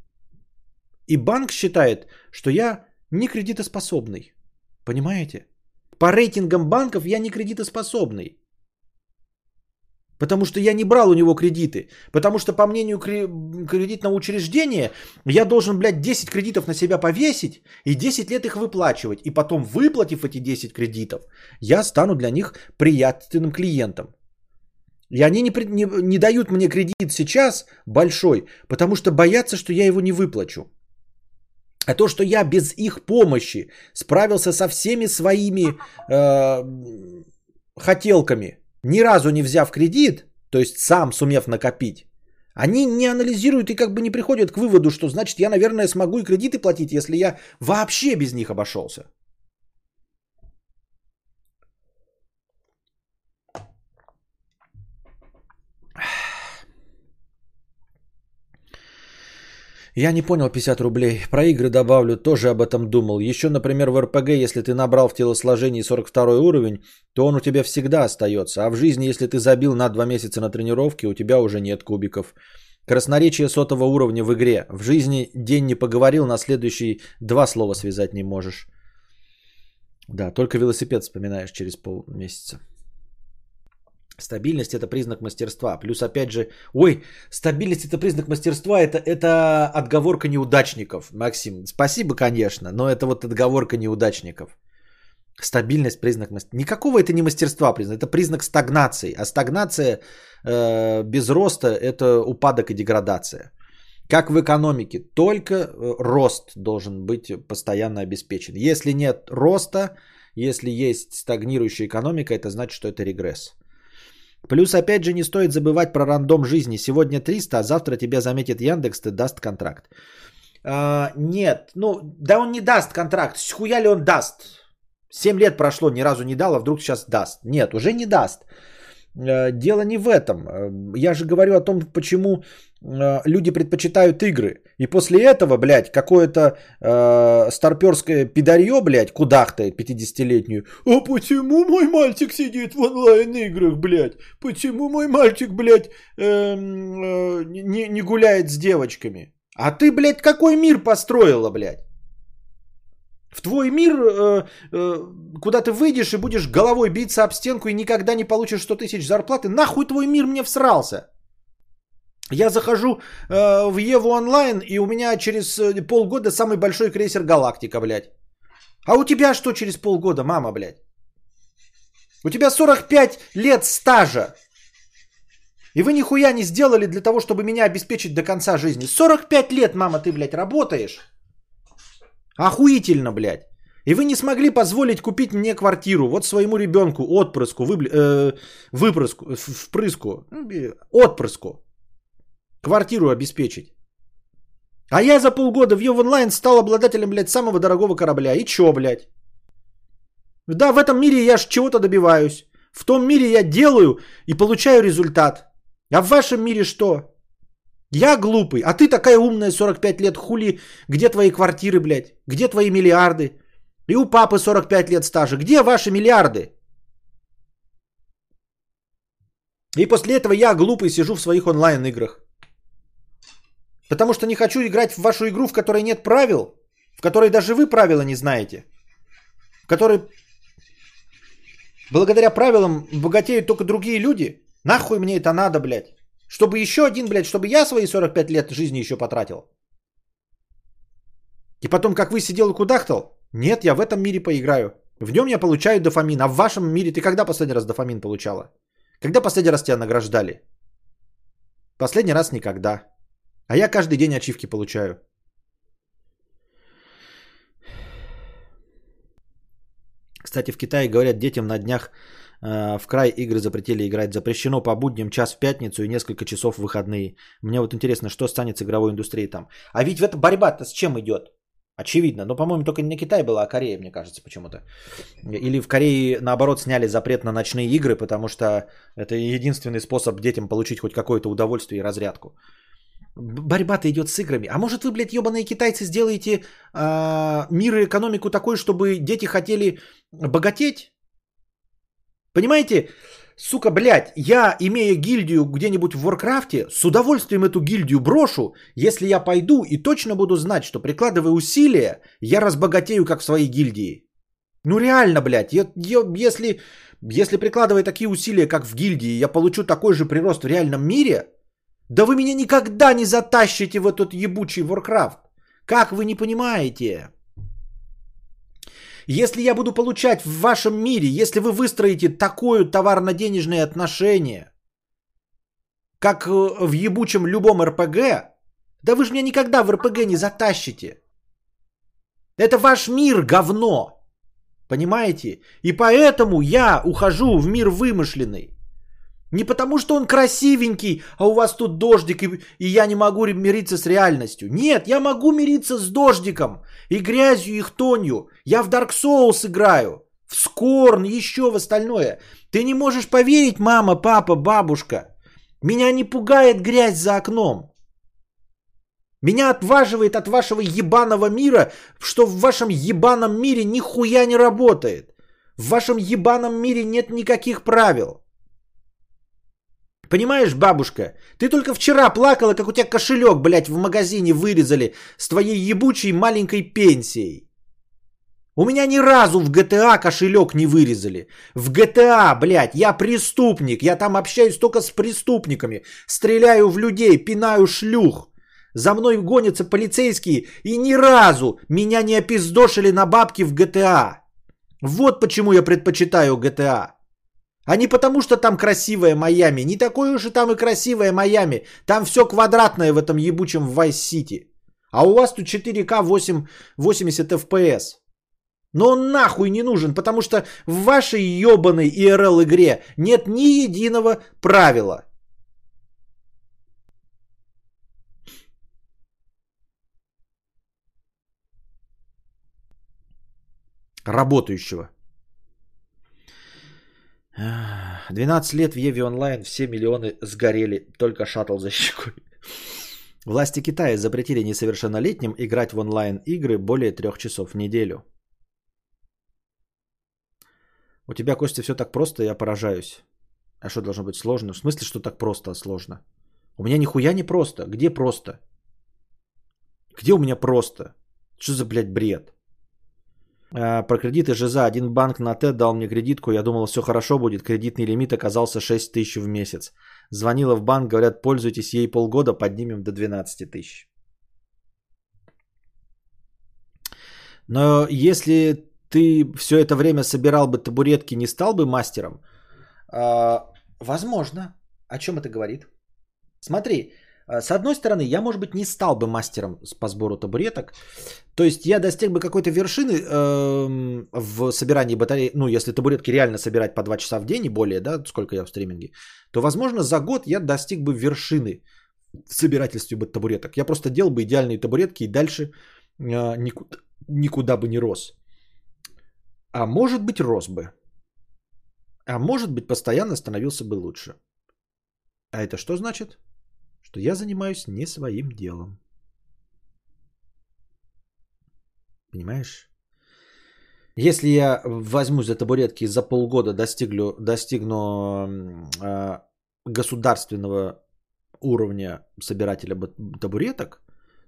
И банк считает, что я не кредитоспособный. Понимаете? По рейтингам банков я не кредитоспособный. Потому что я не брал у него кредиты. Потому что, по мнению кредитного учреждения, я должен, блядь, 10 кредитов на себя повесить и 10 лет их выплачивать. И потом, выплатив эти 10 кредитов, я стану для них приятным клиентом. И они не, не, не дают мне кредит сейчас большой, потому что боятся, что я его не выплачу. А то, что я без их помощи справился со всеми своими э, хотелками, ни разу не взяв кредит, то есть сам сумев накопить, они не анализируют и как бы не приходят к выводу, что значит я, наверное, смогу и кредиты платить, если я вообще без них обошелся. Я не понял 50 рублей. Про игры добавлю, тоже об этом думал. Еще, например, в РПГ, если ты набрал в телосложении 42 уровень, то он у тебя всегда остается. А в жизни, если ты забил на 2 месяца на тренировке, у тебя уже нет кубиков. Красноречие сотого уровня в игре. В жизни день не поговорил, на следующий два слова связать не можешь. Да, только велосипед вспоминаешь через полмесяца. Стабильность это признак мастерства. Плюс опять же, ой, стабильность это признак мастерства, это, это отговорка неудачников, Максим. Спасибо, конечно, но это вот отговорка неудачников. Стабильность признак мастерства. Никакого это не мастерства признак, это признак стагнации. А стагнация э, без роста это упадок и деградация. Как в экономике, только э, рост должен быть постоянно обеспечен. Если нет роста, если есть стагнирующая экономика, это значит, что это регресс. Плюс опять же не стоит забывать про рандом жизни. Сегодня 300, а завтра тебя заметит Яндекс, ты даст контракт. А, нет, ну да он не даст контракт. Хуя ли он даст? 7 лет прошло, ни разу не дал, а вдруг сейчас даст. Нет, уже не даст. Э, дело не в этом. Э, Я же говорю о том, почему э, люди предпочитают игры. И после этого, блядь, какое-то э, старперское пидарье, блядь, кудахтает 50-летнюю. А почему мой мальчик сидит в онлайн-играх, блядь? Почему мой мальчик, блядь, эм, э, не, не гуляет с девочками? А ты, блядь, какой мир построила, блядь? В твой мир, э, э, куда ты выйдешь и будешь головой биться об стенку и никогда не получишь 100 тысяч зарплаты, нахуй твой мир мне всрался? Я захожу э, в Еву онлайн, и у меня через э, полгода самый большой крейсер Галактика, блядь. А у тебя что через полгода, мама, блядь? У тебя 45 лет стажа. И вы нихуя не сделали для того, чтобы меня обеспечить до конца жизни. 45 лет, мама, ты, блядь, работаешь. Охуительно, блядь. И вы не смогли позволить купить мне квартиру, вот своему ребенку, отпрыску, выбл... э, выпрыску, впрыску, ну, отпрыску, квартиру обеспечить. А я за полгода в Ев онлайн стал обладателем, блядь, самого дорогого корабля. И чё, блядь? Да, в этом мире я ж чего-то добиваюсь. В том мире я делаю и получаю результат. А в вашем мире что? Я глупый, а ты такая умная 45 лет, хули, где твои квартиры, блядь? Где твои миллиарды? И у папы 45 лет стажа. Где ваши миллиарды? И после этого я глупый сижу в своих онлайн-играх. Потому что не хочу играть в вашу игру, в которой нет правил, в которой даже вы правила не знаете, в которой благодаря правилам богатеют только другие люди. Нахуй мне это надо, блядь? Чтобы еще один, блядь, чтобы я свои 45 лет жизни еще потратил. И потом, как вы сидел и кудахтал? Нет, я в этом мире поиграю. В нем я получаю дофамин. А в вашем мире ты когда последний раз дофамин получала? Когда последний раз тебя награждали? Последний раз никогда. А я каждый день ачивки получаю. Кстати, в Китае говорят, детям на днях в край игры запретили играть. Запрещено по будням час в пятницу и несколько часов в выходные. Мне вот интересно, что станет с игровой индустрией там. А ведь эта борьба-то с чем идет? Очевидно. Но, по-моему, только не Китай была, а Корея, мне кажется, почему-то. Или в Корее, наоборот, сняли запрет на ночные игры, потому что это единственный способ детям получить хоть какое-то удовольствие и разрядку. Борьба-то идет с играми. А может вы, блядь, ебаные китайцы, сделаете а, мир и экономику такой, чтобы дети хотели богатеть? Понимаете, сука, блядь, я, имея гильдию где-нибудь в Варкрафте, с удовольствием эту гильдию брошу, если я пойду и точно буду знать, что прикладывая усилия, я разбогатею, как в своей гильдии. Ну реально, блядь, я- я- если, если прикладывая такие усилия, как в гильдии, я получу такой же прирост в реальном мире, да вы меня никогда не затащите в этот ебучий Warcraft. Как вы не понимаете? Если я буду получать в вашем мире, если вы выстроите такое товарно-денежное отношение, как э, в ебучем любом РПГ, да вы же меня никогда в РПГ не затащите. Это ваш мир, говно. Понимаете? И поэтому я ухожу в мир вымышленный. Не потому, что он красивенький, а у вас тут дождик, и, и я не могу мириться с реальностью. Нет, я могу мириться с дождиком, и грязью, и хтонью. Я в Dark Souls играю, в Скорн, еще в остальное. Ты не можешь поверить, мама, папа, бабушка. Меня не пугает грязь за окном. Меня отваживает от вашего ебаного мира, что в вашем ебаном мире нихуя не работает. В вашем ебаном мире нет никаких правил. Понимаешь, бабушка, ты только вчера плакала, как у тебя кошелек, блядь, в магазине вырезали с твоей ебучей маленькой пенсией. У меня ни разу в GTA кошелек не вырезали. В GTA, блядь, я преступник. Я там общаюсь только с преступниками. Стреляю в людей, пинаю шлюх. За мной гонятся полицейские. И ни разу меня не опиздошили на бабки в GTA. Вот почему я предпочитаю GTA. А не потому, что там красивая Майами. Не такое уж и там и красивая Майами. Там все квадратное в этом ебучем City. А у вас тут 4К 8, 80 FPS. Но он нахуй не нужен, потому что в вашей ебаной IRL игре нет ни единого правила. Работающего. Ах. 12 лет в Еве онлайн, все миллионы сгорели, только шаттл за щекой. Власти Китая запретили несовершеннолетним играть в онлайн-игры более трех часов в неделю. У тебя, Костя, все так просто, я поражаюсь. А что должно быть сложно? В смысле, что так просто, а сложно? У меня нихуя не просто. Где просто? Где у меня просто? Что за, блядь, бред? А, про кредиты ЖЗа. Один банк на Т дал мне кредитку. Я думал, все хорошо будет. Кредитный лимит оказался 6 тысяч в месяц. Звонила в банк, говорят, пользуйтесь ей полгода, поднимем до 12 тысяч. Но если ты все это время собирал бы табуретки, не стал бы мастером? А, возможно. О чем это говорит? Смотри, с одной стороны, я, может быть, не стал бы мастером по сбору табуреток. То есть я достиг бы какой-то вершины э, в собирании батареи. Ну, если табуретки реально собирать по 2 часа в день и более, да, сколько я в стриминге, то, возможно, за год я достиг бы вершины в собирательстве бы табуреток. Я просто делал бы идеальные табуретки и дальше э, никуда, никуда бы не рос. А может быть, рос бы. А может быть, постоянно становился бы лучше. А это что значит? Что я занимаюсь не своим делом. Понимаешь? Если я возьму за табуретки за полгода достиглю, достигну э, государственного уровня собирателя табуреток,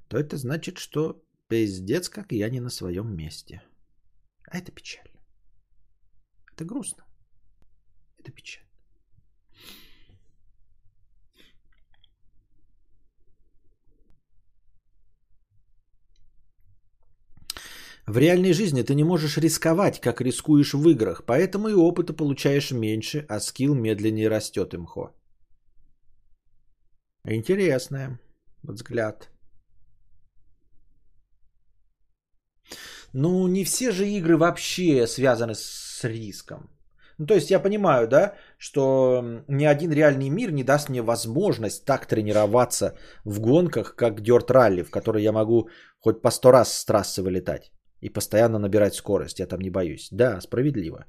то это значит, что пиздец, как я не на своем месте. А это печально. Это грустно. Это печально. В реальной жизни ты не можешь рисковать, как рискуешь в играх, поэтому и опыта получаешь меньше, а скилл медленнее растет имхо. Интересный взгляд. Ну, не все же игры вообще связаны с риском. Ну, то есть я понимаю, да, что ни один реальный мир не даст мне возможность так тренироваться в гонках, как Dirt Rally, в которой я могу хоть по сто раз с трассы вылетать и постоянно набирать скорость. Я там не боюсь. Да, справедливо.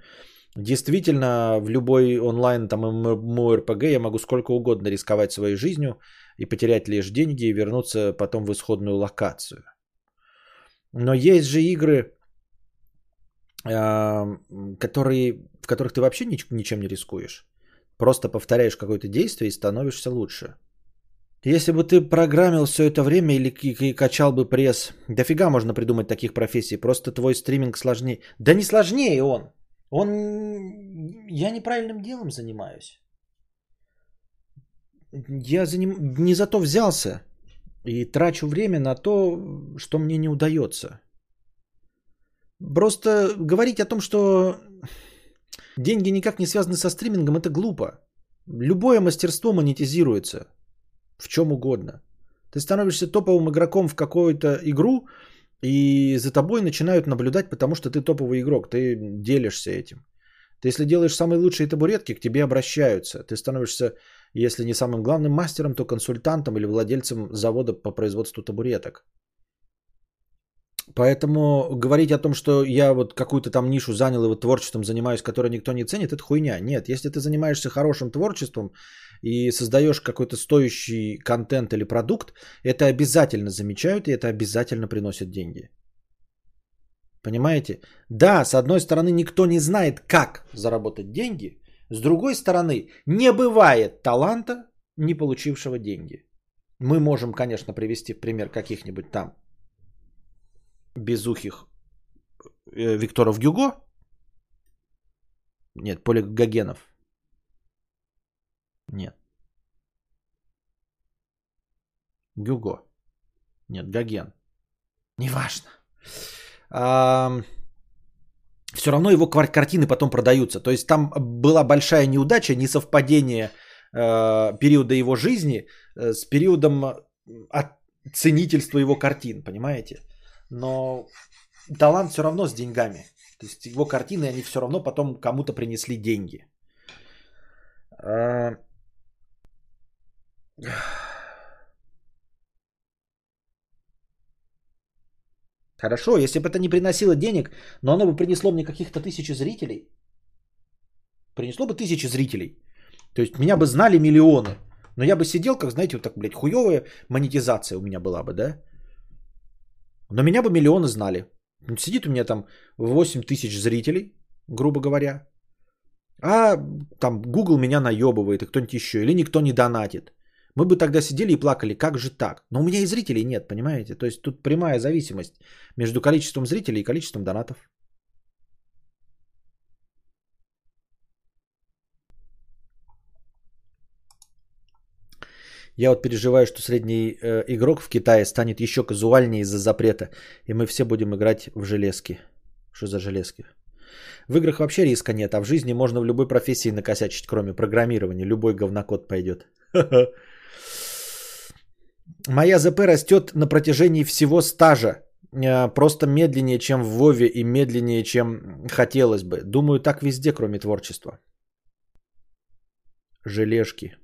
Действительно, в любой онлайн там ММО-РПГ я могу сколько угодно рисковать своей жизнью и потерять лишь деньги и вернуться потом в исходную локацию. Но есть же игры, а, которые, в которых ты вообще ничем не рискуешь. Просто повторяешь какое-то действие и становишься лучше. Если бы ты программил все это время или качал бы пресс, дофига можно придумать таких профессий. Просто твой стриминг сложнее. Да не сложнее он. Он... Я неправильным делом занимаюсь. Я за ним... не за то взялся. И трачу время на то, что мне не удается. Просто говорить о том, что деньги никак не связаны со стримингом, это глупо. Любое мастерство монетизируется в чем угодно. Ты становишься топовым игроком в какую-то игру, и за тобой начинают наблюдать, потому что ты топовый игрок, ты делишься этим. Ты если делаешь самые лучшие табуретки, к тебе обращаются. Ты становишься, если не самым главным мастером, то консультантом или владельцем завода по производству табуреток. Поэтому говорить о том, что я вот какую-то там нишу занял и вот творчеством занимаюсь, которое никто не ценит, это хуйня. Нет, если ты занимаешься хорошим творчеством и создаешь какой-то стоящий контент или продукт, это обязательно замечают и это обязательно приносит деньги. Понимаете? Да, с одной стороны, никто не знает, как заработать деньги. С другой стороны, не бывает таланта, не получившего деньги. Мы можем, конечно, привести в пример каких-нибудь там безухих э, Викторов Гюго. Нет, Полигогенов. Нет. Гюго. Нет, Гоген. Неважно. А, все равно его картины потом продаются. То есть там была большая неудача, несовпадение э, периода его жизни э, с периодом оценительства его картин, понимаете? Но талант все равно с деньгами. То есть его картины, они все равно потом кому-то принесли деньги. А, [SIGHS] Хорошо, если бы это не приносило денег, но оно бы принесло мне каких-то тысячи зрителей. принесло бы тысячи зрителей. То есть меня бы знали миллионы. Но я бы сидел, как, знаете, вот так, блядь, хуевая монетизация у меня была бы, да? Но меня бы миллионы знали. Сидит у меня там 8 тысяч зрителей, грубо говоря. А там Google меня наебывает и кто-нибудь еще. Или никто не донатит. Мы бы тогда сидели и плакали, как же так? Но у меня и зрителей нет, понимаете? То есть тут прямая зависимость между количеством зрителей и количеством донатов. Я вот переживаю, что средний э, игрок в Китае станет еще казуальнее из-за запрета, и мы все будем играть в железки. Что за железки? В играх вообще риска нет, а в жизни можно в любой профессии накосячить, кроме программирования. Любой говнокод пойдет. [LAUGHS] Моя ЗП растет на протяжении всего стажа. Э, Просто медленнее, чем в Вове и медленнее, чем хотелось бы. Думаю, так везде, кроме творчества. Желешки.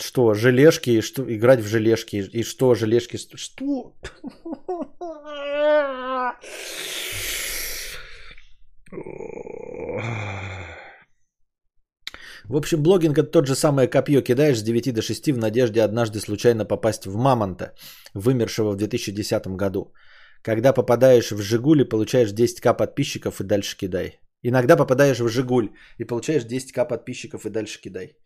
Что, желешки, что, играть в желешки, и что, желешки, что? [LAUGHS] В общем, блогинг это тот же самое копье. Кидаешь с 9 до 6 в надежде однажды случайно попасть в мамонта, вымершего в 2010 году. Когда попадаешь в Жигули, получаешь 10к подписчиков и дальше кидай. Иногда попадаешь в Жигуль и получаешь 10к подписчиков и дальше кидай.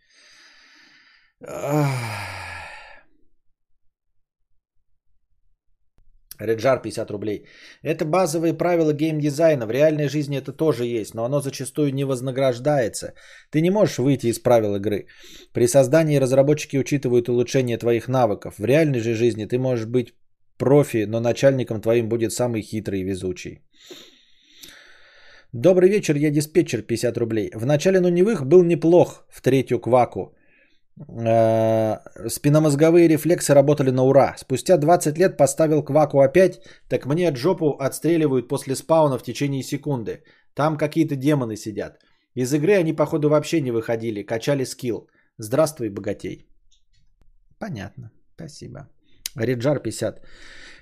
Реджар 50 рублей. Это базовые правила геймдизайна. В реальной жизни это тоже есть, но оно зачастую не вознаграждается. Ты не можешь выйти из правил игры. При создании разработчики учитывают улучшение твоих навыков. В реальной же жизни ты можешь быть профи, но начальником твоим будет самый хитрый и везучий. Добрый вечер, я диспетчер 50 рублей. В начале нулевых был неплох в третью кваку. Э, Спинномозговые рефлексы работали на ура. Спустя 20 лет поставил кваку опять, так мне от жопу отстреливают после спауна в течение секунды. Там какие-то демоны сидят. Из игры они, походу, вообще не выходили, качали скилл. Здравствуй, богатей. Понятно, спасибо. Риджар 50.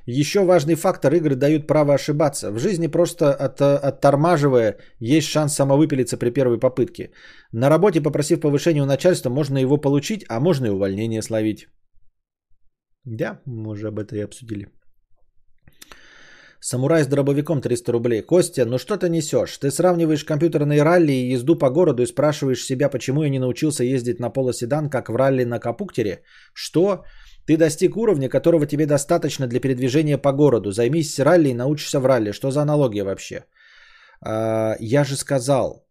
Еще важный фактор, игры дают право ошибаться. В жизни просто от, оттормаживая, есть шанс самовыпилиться при первой попытке. На работе, попросив повышения у начальства, можно его получить, а можно и увольнение словить. Да, мы уже об этом и обсудили. Самурай с дробовиком 300 рублей. Костя, ну что ты несешь? Ты сравниваешь компьютерные ралли и езду по городу и спрашиваешь себя, почему я не научился ездить на полоседан, как в ралли на Капуктере? Что? Ты достиг уровня, которого тебе достаточно для передвижения по городу. Займись ралли и научишься в ралли. Что за аналогия вообще? А, я же сказал,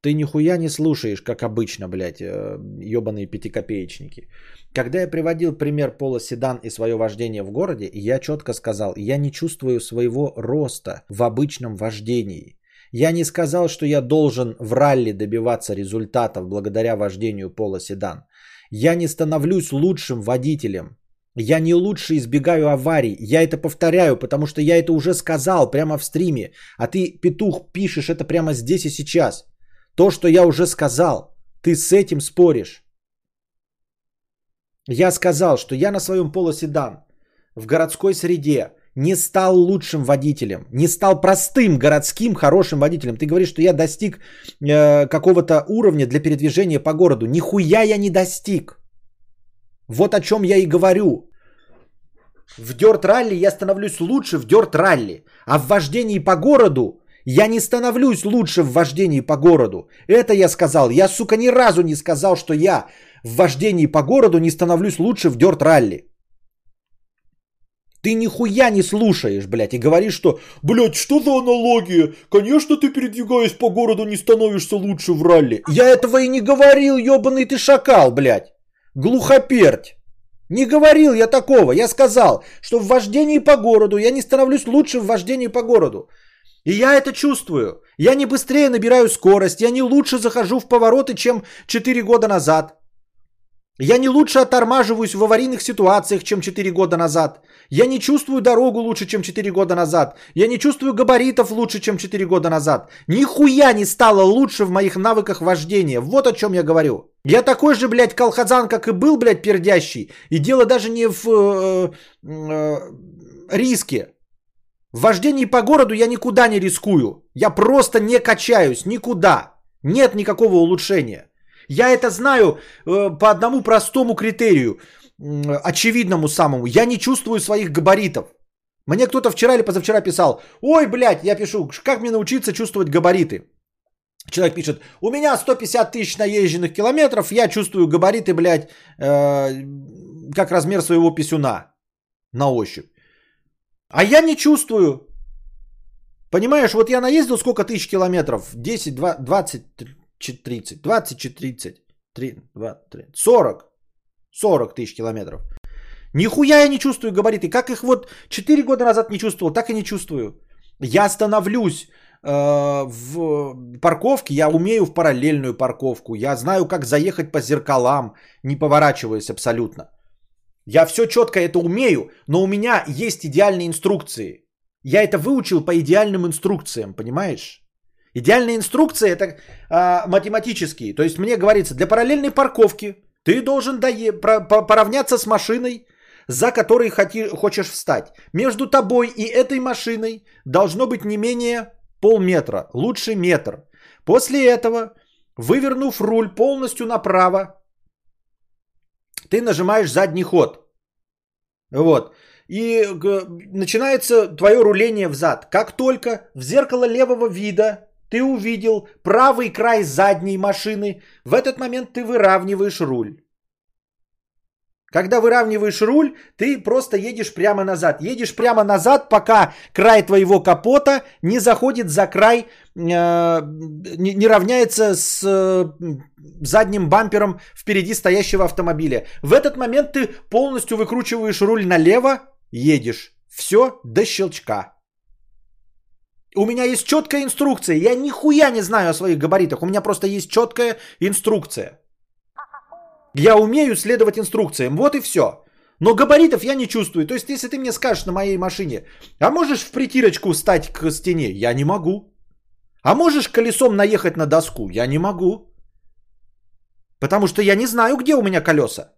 ты нихуя не слушаешь, как обычно, блядь, ебаные пятикопеечники. Когда я приводил пример пола седан и свое вождение в городе, я четко сказал, я не чувствую своего роста в обычном вождении. Я не сказал, что я должен в ралли добиваться результатов благодаря вождению пола седан. Я не становлюсь лучшим водителем. Я не лучше избегаю аварий. Я это повторяю, потому что я это уже сказал прямо в стриме. А ты, петух, пишешь это прямо здесь и сейчас. То, что я уже сказал. Ты с этим споришь. Я сказал, что я на своем полоседан в городской среде не стал лучшим водителем, не стал простым городским хорошим водителем. Ты говоришь, что я достиг э, какого-то уровня для передвижения по городу. Нихуя я не достиг. Вот о чем я и говорю. В дёрт ралли я становлюсь лучше в дёрт ралли, а в вождении по городу я не становлюсь лучше в вождении по городу. Это я сказал. Я, сука, ни разу не сказал, что я в вождении по городу не становлюсь лучше в дёрт ралли. Ты нихуя не слушаешь, блядь, и говоришь, что, блядь, что за аналогия? Конечно, ты передвигаясь по городу не становишься лучше в ралли. Я этого и не говорил, ебаный ты шакал, блядь. Глухоперть. Не говорил я такого. Я сказал, что в вождении по городу я не становлюсь лучше в вождении по городу. И я это чувствую. Я не быстрее набираю скорость, я не лучше захожу в повороты, чем 4 года назад. Я не лучше оттормаживаюсь в аварийных ситуациях, чем 4 года назад. Я не чувствую дорогу лучше, чем 4 года назад. Я не чувствую габаритов лучше, чем 4 года назад. Нихуя не стало лучше в моих навыках вождения. Вот о чем я говорю. Я такой же, блядь, колхозан, как и был, блядь, пердящий. И дело даже не в э, э, риске. В вождении по городу я никуда не рискую. Я просто не качаюсь никуда. Нет никакого улучшения. Я это знаю э, по одному простому критерию, очевидному самому. Я не чувствую своих габаритов. Мне кто-то вчера или позавчера писал, ой, блядь, я пишу, как мне научиться чувствовать габариты? Человек пишет, у меня 150 тысяч наезженных километров, я чувствую габариты, блядь, э, как размер своего писюна на ощупь. А я не чувствую. Понимаешь, вот я наездил сколько тысяч километров? 10, 20, 20 30, 20, 30, 3, 2, 3, 40. 40 тысяч километров. Нихуя я не чувствую габариты. Как их вот 4 года назад не чувствовал, так и не чувствую. Я становлюсь э, в парковке, я умею в параллельную парковку. Я знаю, как заехать по зеркалам, не поворачиваясь абсолютно. Я все четко это умею, но у меня есть идеальные инструкции. Я это выучил по идеальным инструкциям, понимаешь? Идеальные инструкции это а, математические. То есть мне говорится, для параллельной парковки ты должен дое- про- по- поравняться с машиной, за которой хоти- хочешь встать. Между тобой и этой машиной должно быть не менее полметра, лучше метр. После этого, вывернув руль полностью направо, ты нажимаешь задний ход. Вот. И начинается твое руление взад. Как только в зеркало левого вида ты увидел правый край задней машины, в этот момент ты выравниваешь руль. Когда выравниваешь руль, ты просто едешь прямо назад. Едешь прямо назад, пока край твоего капота не заходит за край, э, не, не равняется с э, задним бампером впереди стоящего автомобиля. В этот момент ты полностью выкручиваешь руль налево, едешь. Все до щелчка. У меня есть четкая инструкция. Я нихуя не знаю о своих габаритах. У меня просто есть четкая инструкция. Я умею следовать инструкциям. Вот и все. Но габаритов я не чувствую. То есть, если ты мне скажешь на моей машине, а можешь в притирочку встать к стене? Я не могу. А можешь колесом наехать на доску? Я не могу. Потому что я не знаю, где у меня колеса.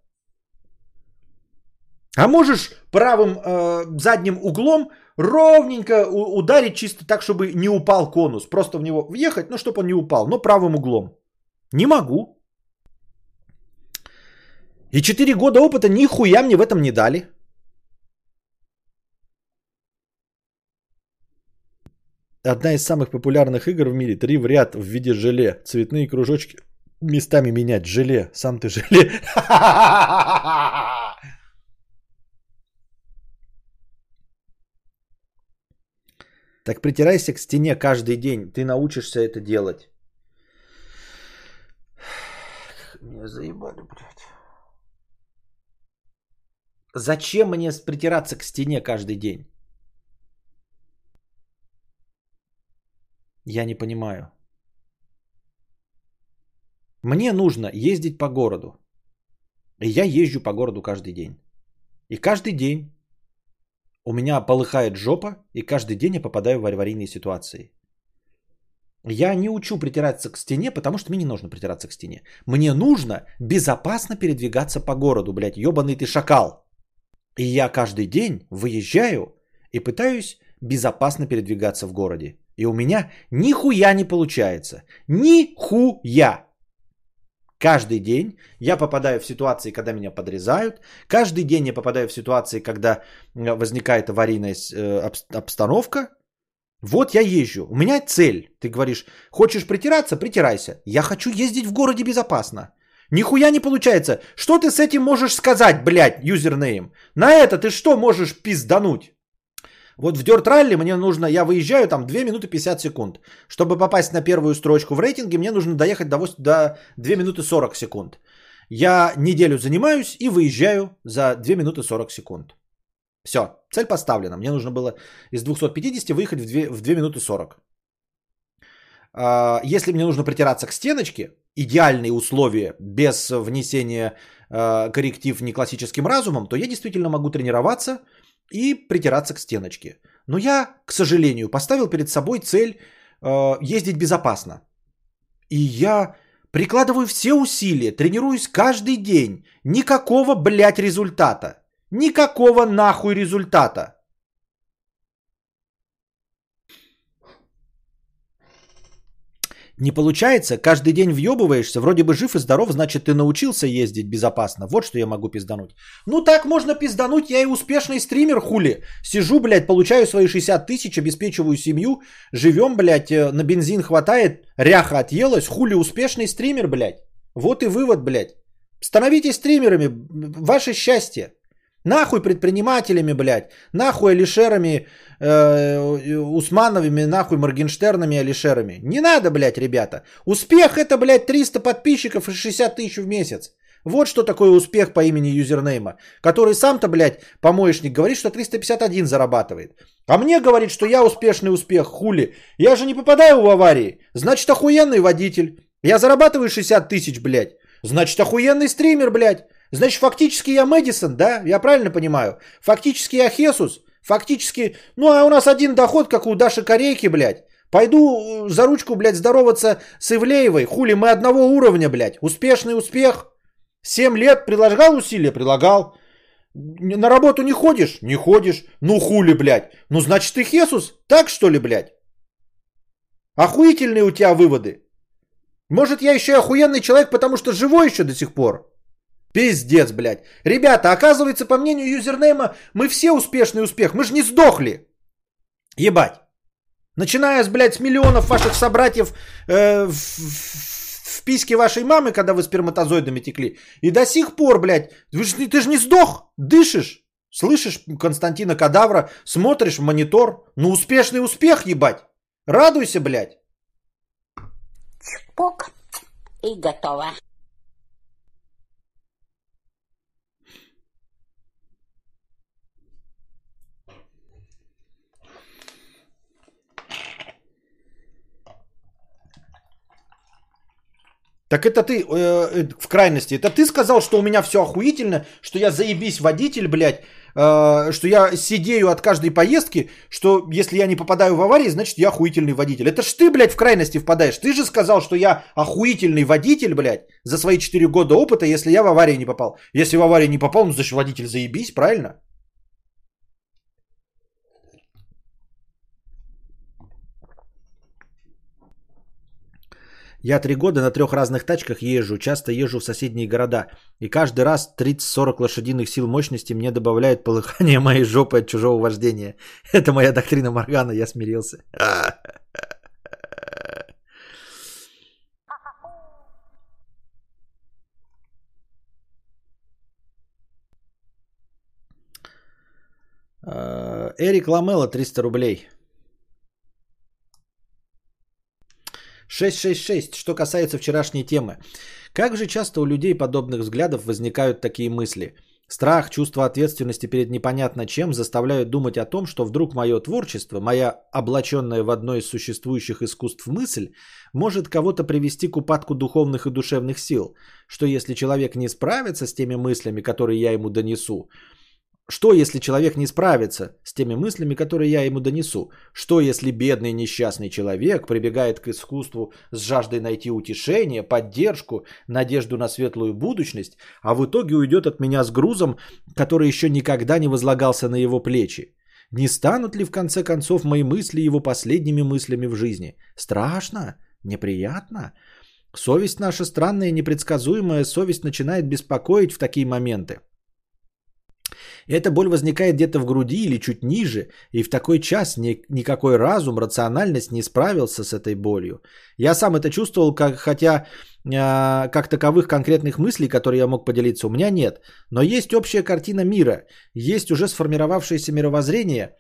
А можешь правым э, задним углом ровненько ударить чисто так, чтобы не упал конус. Просто в него въехать, ну, чтобы он не упал, но правым углом. Не могу. И 4 года опыта нихуя мне в этом не дали. Одна из самых популярных игр в мире. Три в ряд в виде желе. Цветные кружочки местами менять. Желе. Сам ты желе. [LAUGHS] Так притирайся к стене каждый день. Ты научишься это делать. Меня заебали, блядь. Зачем мне притираться к стене каждый день? Я не понимаю. Мне нужно ездить по городу. И я езжу по городу каждый день. И каждый день у меня полыхает жопа, и каждый день я попадаю в аварийные ситуации. Я не учу притираться к стене, потому что мне не нужно притираться к стене. Мне нужно безопасно передвигаться по городу, блядь, ебаный ты шакал. И я каждый день выезжаю и пытаюсь безопасно передвигаться в городе. И у меня нихуя не получается. Нихуя. Каждый день я попадаю в ситуации, когда меня подрезают. Каждый день я попадаю в ситуации, когда э, возникает аварийная э, обс- обстановка. Вот я езжу. У меня цель. Ты говоришь, хочешь притираться? Притирайся. Я хочу ездить в городе безопасно. Нихуя не получается. Что ты с этим можешь сказать, блядь, юзернейм? На это ты что можешь пиздануть? Вот в Dirt Rally мне нужно, я выезжаю там 2 минуты 50 секунд. Чтобы попасть на первую строчку в рейтинге, мне нужно доехать до, вось- до 2 минуты 40 секунд. Я неделю занимаюсь и выезжаю за 2 минуты 40 секунд. Все, цель поставлена. Мне нужно было из 250 выехать в 2, в 2 минуты 40. А, Если мне нужно притираться к стеночке, идеальные условия, без внесения э, корректив не классическим разумом, то я действительно могу тренироваться и притираться к стеночке. Но я, к сожалению, поставил перед собой цель э, ездить безопасно. И я прикладываю все усилия, тренируюсь каждый день. Никакого, блядь, результата. Никакого нахуй результата. Не получается, каждый день въебываешься, вроде бы жив и здоров, значит ты научился ездить безопасно. Вот что я могу пиздануть. Ну так можно пиздануть, я и успешный стример, хули. Сижу, блядь, получаю свои 60 тысяч, обеспечиваю семью, живем, блядь, э, на бензин хватает, ряха отъелась, хули успешный стример, блядь. Вот и вывод, блядь. Становитесь стримерами, ваше счастье. Нахуй предпринимателями, блядь. Нахуй Алишерами, э, Усмановыми, нахуй Моргенштернами, Алишерами. Не надо, блядь, ребята. Успех это, блядь, 300 подписчиков и 60 тысяч в месяц. Вот что такое успех по имени юзернейма. Который сам-то, блядь, помоечник говорит, что 351 зарабатывает. А мне говорит, что я успешный успех, хули. Я же не попадаю в аварии. Значит, охуенный водитель. Я зарабатываю 60 тысяч, блядь. Значит, охуенный стример, блядь. Значит, фактически я Мэдисон, да? Я правильно понимаю? Фактически я Хесус. Фактически, ну а у нас один доход, как у Даши Корейки, блядь. Пойду э, за ручку, блядь, здороваться с Ивлеевой. Хули, мы одного уровня, блядь. Успешный успех. Семь лет прилагал усилия? Прилагал. На работу не ходишь? Не ходишь. Ну хули, блядь. Ну значит ты Хесус? Так что ли, блядь? Охуительные у тебя выводы. Может я еще охуенный человек, потому что живой еще до сих пор? Пиздец, блядь. Ребята, оказывается, по мнению юзернейма, мы все успешный успех. Мы же не сдохли. Ебать. Начиная с, блядь, с миллионов ваших собратьев э, в, в, в письке вашей мамы, когда вы сперматозоидами текли. И до сих пор, блядь, вы ж, ты же не сдох, дышишь. Слышишь Константина Кадавра, смотришь в монитор. Ну, успешный успех, ебать. Радуйся, блядь. Пук. И готово. Так это ты э, э, в крайности. Это ты сказал, что у меня все охуительно, что я заебись водитель, блядь, э, что я сидею от каждой поездки, что если я не попадаю в аварии, значит я охуительный водитель. Это ж ты, блядь, в крайности впадаешь. Ты же сказал, что я охуительный водитель, блядь, за свои 4 года опыта, если я в аварии не попал. Если в аварии не попал, ну значит водитель заебись, правильно? Я три года на трех разных тачках езжу, часто езжу в соседние города. И каждый раз 30-40 лошадиных сил мощности мне добавляют полыхание моей жопы от чужого вождения. [LAUGHS] Это моя доктрина Моргана, я смирился. [LAUGHS] Э, Эрик Ламела 300 рублей. 666. Что касается вчерашней темы. Как же часто у людей подобных взглядов возникают такие мысли? Страх, чувство ответственности перед непонятно чем заставляют думать о том, что вдруг мое творчество, моя облаченная в одно из существующих искусств мысль, может кого-то привести к упадку духовных и душевных сил. Что если человек не справится с теми мыслями, которые я ему донесу, что, если человек не справится с теми мыслями, которые я ему донесу? Что, если бедный несчастный человек прибегает к искусству с жаждой найти утешение, поддержку, надежду на светлую будущность, а в итоге уйдет от меня с грузом, который еще никогда не возлагался на его плечи? Не станут ли в конце концов мои мысли его последними мыслями в жизни? Страшно? Неприятно? Совесть наша странная непредсказуемая совесть начинает беспокоить в такие моменты. Эта боль возникает где-то в груди или чуть ниже, и в такой час ни, никакой разум, рациональность не справился с этой болью. Я сам это чувствовал, как, хотя э, как таковых конкретных мыслей, которые я мог поделиться, у меня нет. Но есть общая картина мира, есть уже сформировавшееся мировоззрение,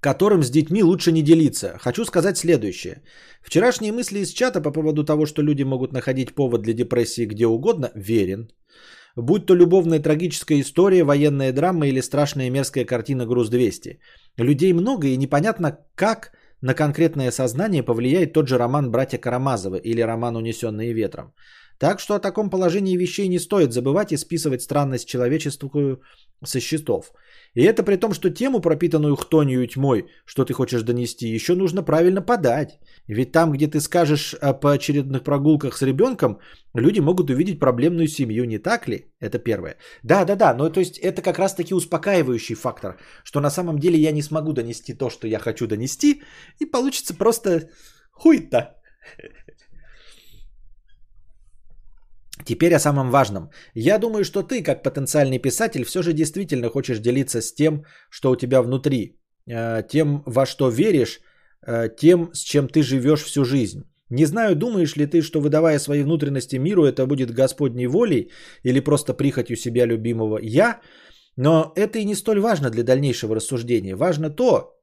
которым с детьми лучше не делиться. Хочу сказать следующее. Вчерашние мысли из чата по поводу того, что люди могут находить повод для депрессии где угодно, верен. Будь то любовная трагическая история, военная драма или страшная мерзкая картина «Груз-200». Людей много и непонятно, как на конкретное сознание повлияет тот же роман «Братья Карамазовы» или роман «Унесенные ветром». Так что о таком положении вещей не стоит забывать и списывать странность человеческую со счетов. И это при том, что тему, пропитанную хтонью и тьмой, что ты хочешь донести, еще нужно правильно подать. Ведь там, где ты скажешь о поочередных прогулках с ребенком, люди могут увидеть проблемную семью, не так ли? Это первое. Да, да, да, но то есть это как раз таки успокаивающий фактор, что на самом деле я не смогу донести то, что я хочу донести, и получится просто Хуй-то. Теперь о самом важном. Я думаю, что ты, как потенциальный писатель, все же действительно хочешь делиться с тем, что у тебя внутри, э, тем, во что веришь, э, тем, с чем ты живешь всю жизнь. Не знаю, думаешь ли ты, что выдавая свои внутренности миру, это будет Господней волей или просто прихотью себя любимого «я», но это и не столь важно для дальнейшего рассуждения. Важно то,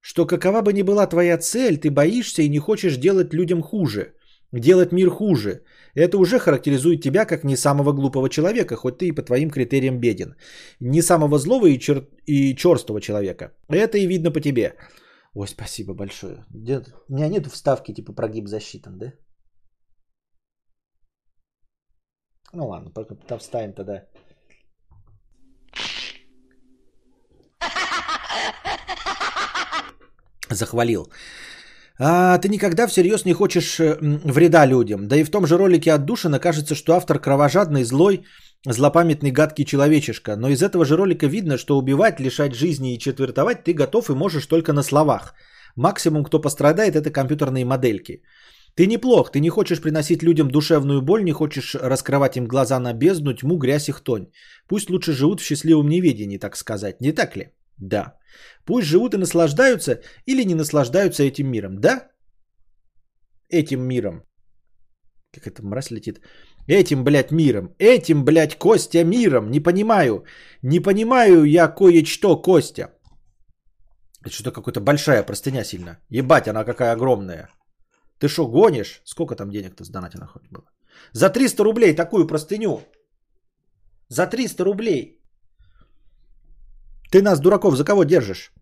что какова бы ни была твоя цель, ты боишься и не хочешь делать людям хуже, делать мир хуже. Это уже характеризует тебя как не самого глупого человека, хоть ты и по твоим критериям беден. Не самого злого и, чер... и черстого человека. Это и видно по тебе. Ой, спасибо большое. Где... У меня нет вставки типа прогиб засчитан, да? Ну ладно, пока вставим тогда. Захвалил. А, ты никогда всерьез не хочешь э, вреда людям. Да и в том же ролике отдушина кажется, что автор кровожадный, злой, злопамятный, гадкий человечишка. Но из этого же ролика видно, что убивать, лишать жизни и четвертовать ты готов и можешь только на словах. Максимум, кто пострадает, это компьютерные модельки. Ты неплох, ты не хочешь приносить людям душевную боль, не хочешь раскрывать им глаза на бездну, тьму, грязь и хтонь. Пусть лучше живут в счастливом неведении, так сказать. Не так ли? Да. Пусть живут и наслаждаются или не наслаждаются этим миром. Да? Этим миром. Как это мразь летит. Этим, блядь, миром. Этим, блядь, Костя миром. Не понимаю. Не понимаю я кое-что, Костя. Это что-то какая-то большая простыня сильно. Ебать, она какая огромная. Ты что, гонишь? Сколько там денег-то сдонатено хоть было? За 300 рублей такую простыню. За 300 рублей. Ты нас, дураков, за кого держишь?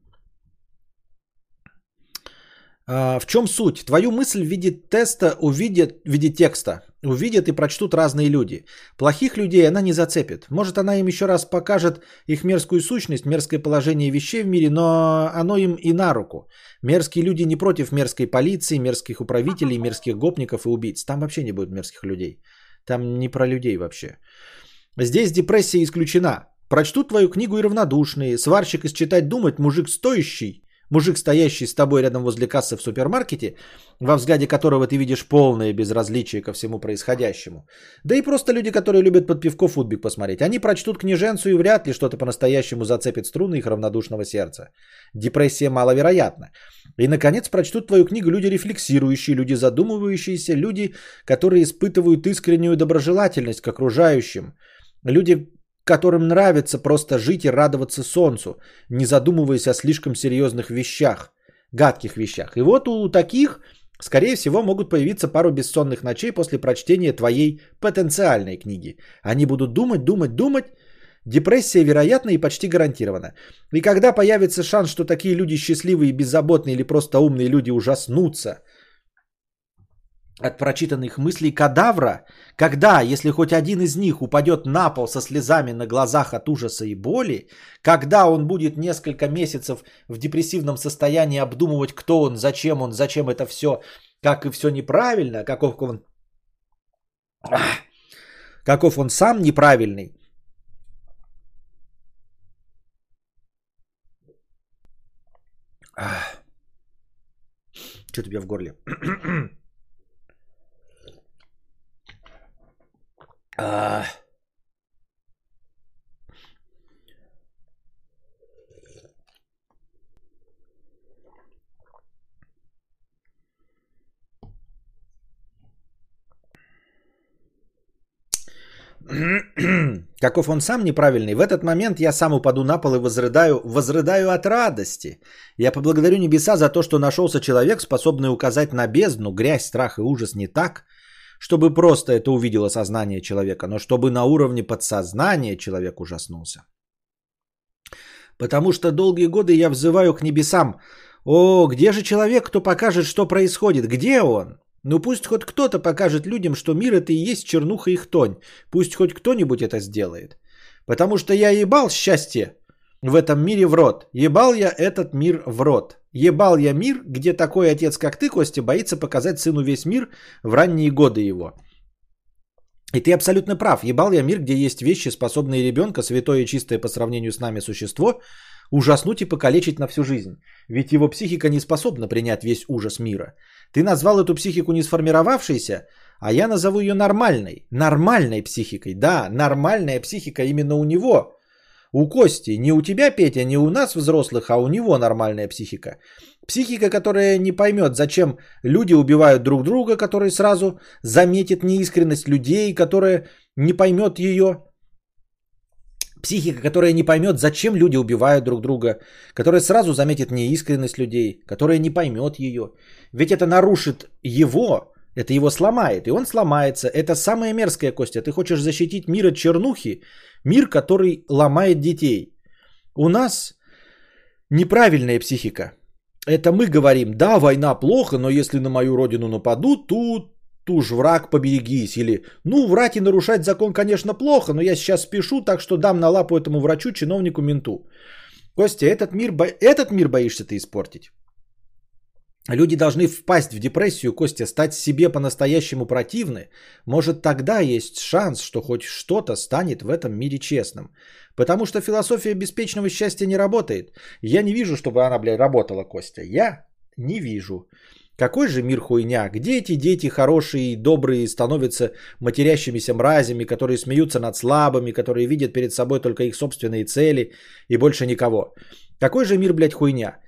А, в чем суть? Твою мысль в виде теста увидят, в виде текста увидят и прочтут разные люди. Плохих людей она не зацепит. Может, она им еще раз покажет их мерзкую сущность, мерзкое положение вещей в мире, но оно им и на руку. Мерзкие люди не против мерзкой полиции, мерзких управителей, мерзких гопников и убийц. Там вообще не будет мерзких людей. Там не про людей вообще. Здесь депрессия исключена. Прочтут твою книгу и равнодушные. Сварщик из читать думать, мужик стоящий, мужик, стоящий с тобой рядом возле кассы в супермаркете, во взгляде которого ты видишь полное безразличие ко всему происходящему. Да и просто люди, которые любят под пивко футбик посмотреть. Они прочтут книженцу и вряд ли что-то по-настоящему зацепит струны их равнодушного сердца. Депрессия маловероятна. И, наконец, прочтут твою книгу люди рефлексирующие, люди задумывающиеся, люди, которые испытывают искреннюю доброжелательность к окружающим. Люди, которым нравится просто жить и радоваться солнцу, не задумываясь о слишком серьезных вещах, гадких вещах. И вот у таких, скорее всего, могут появиться пару бессонных ночей после прочтения твоей потенциальной книги. Они будут думать, думать, думать. Депрессия вероятна и почти гарантирована. И когда появится шанс, что такие люди счастливые беззаботные или просто умные люди ужаснутся – от прочитанных мыслей кадавра, когда, если хоть один из них упадет на пол со слезами на глазах от ужаса и боли, когда он будет несколько месяцев в депрессивном состоянии обдумывать, кто он, зачем он, зачем это все, как и все неправильно, каков он, каков он сам неправильный, Что тебе в горле? А... [CLEARS THROAT] Каков он сам неправильный. В этот момент я сам упаду на пол и возрыдаю, возрыдаю от радости. Я поблагодарю небеса за то, что нашелся человек, способный указать на бездну, грязь, страх и ужас не так, чтобы просто это увидело сознание человека, но чтобы на уровне подсознания человек ужаснулся. Потому что долгие годы я взываю к небесам. О, где же человек, кто покажет, что происходит? Где он? Ну пусть хоть кто-то покажет людям, что мир это и есть чернуха и хтонь. Пусть хоть кто-нибудь это сделает. Потому что я ебал счастье в этом мире в рот. Ебал я этот мир в рот. Ебал я мир, где такой отец, как ты, Костя, боится показать сыну весь мир в ранние годы его. И ты абсолютно прав. Ебал я мир, где есть вещи, способные ребенка, святое и чистое по сравнению с нами существо, ужаснуть и покалечить на всю жизнь. Ведь его психика не способна принять весь ужас мира. Ты назвал эту психику не сформировавшейся, а я назову ее нормальной. Нормальной психикой. Да, нормальная психика именно у него. У Кости. Не у тебя, Петя, не у нас взрослых, а у него нормальная психика. Психика, которая не поймет, зачем люди убивают друг друга, который сразу заметит неискренность людей, которая не поймет ее. Психика, которая не поймет, зачем люди убивают друг друга, которая сразу заметит неискренность людей, которая не поймет ее. Ведь это нарушит его, это его сломает, и он сломается. Это самая мерзкая Костя. Ты хочешь защитить мир от чернухи, мир, который ломает детей. У нас неправильная психика. Это мы говорим, да, война плохо, но если на мою родину нападут, то туж враг поберегись. Или, ну, врать и нарушать закон, конечно, плохо, но я сейчас спешу, так что дам на лапу этому врачу, чиновнику, менту. Костя, этот мир, этот мир боишься ты испортить. Люди должны впасть в депрессию, Костя, стать себе по-настоящему противны. Может, тогда есть шанс, что хоть что-то станет в этом мире честным. Потому что философия беспечного счастья не работает. Я не вижу, чтобы она, блядь, работала, Костя. Я не вижу. Какой же мир хуйня? Где эти дети хорошие и добрые становятся матерящимися мразями, которые смеются над слабыми, которые видят перед собой только их собственные цели и больше никого? Какой же мир, блядь, хуйня?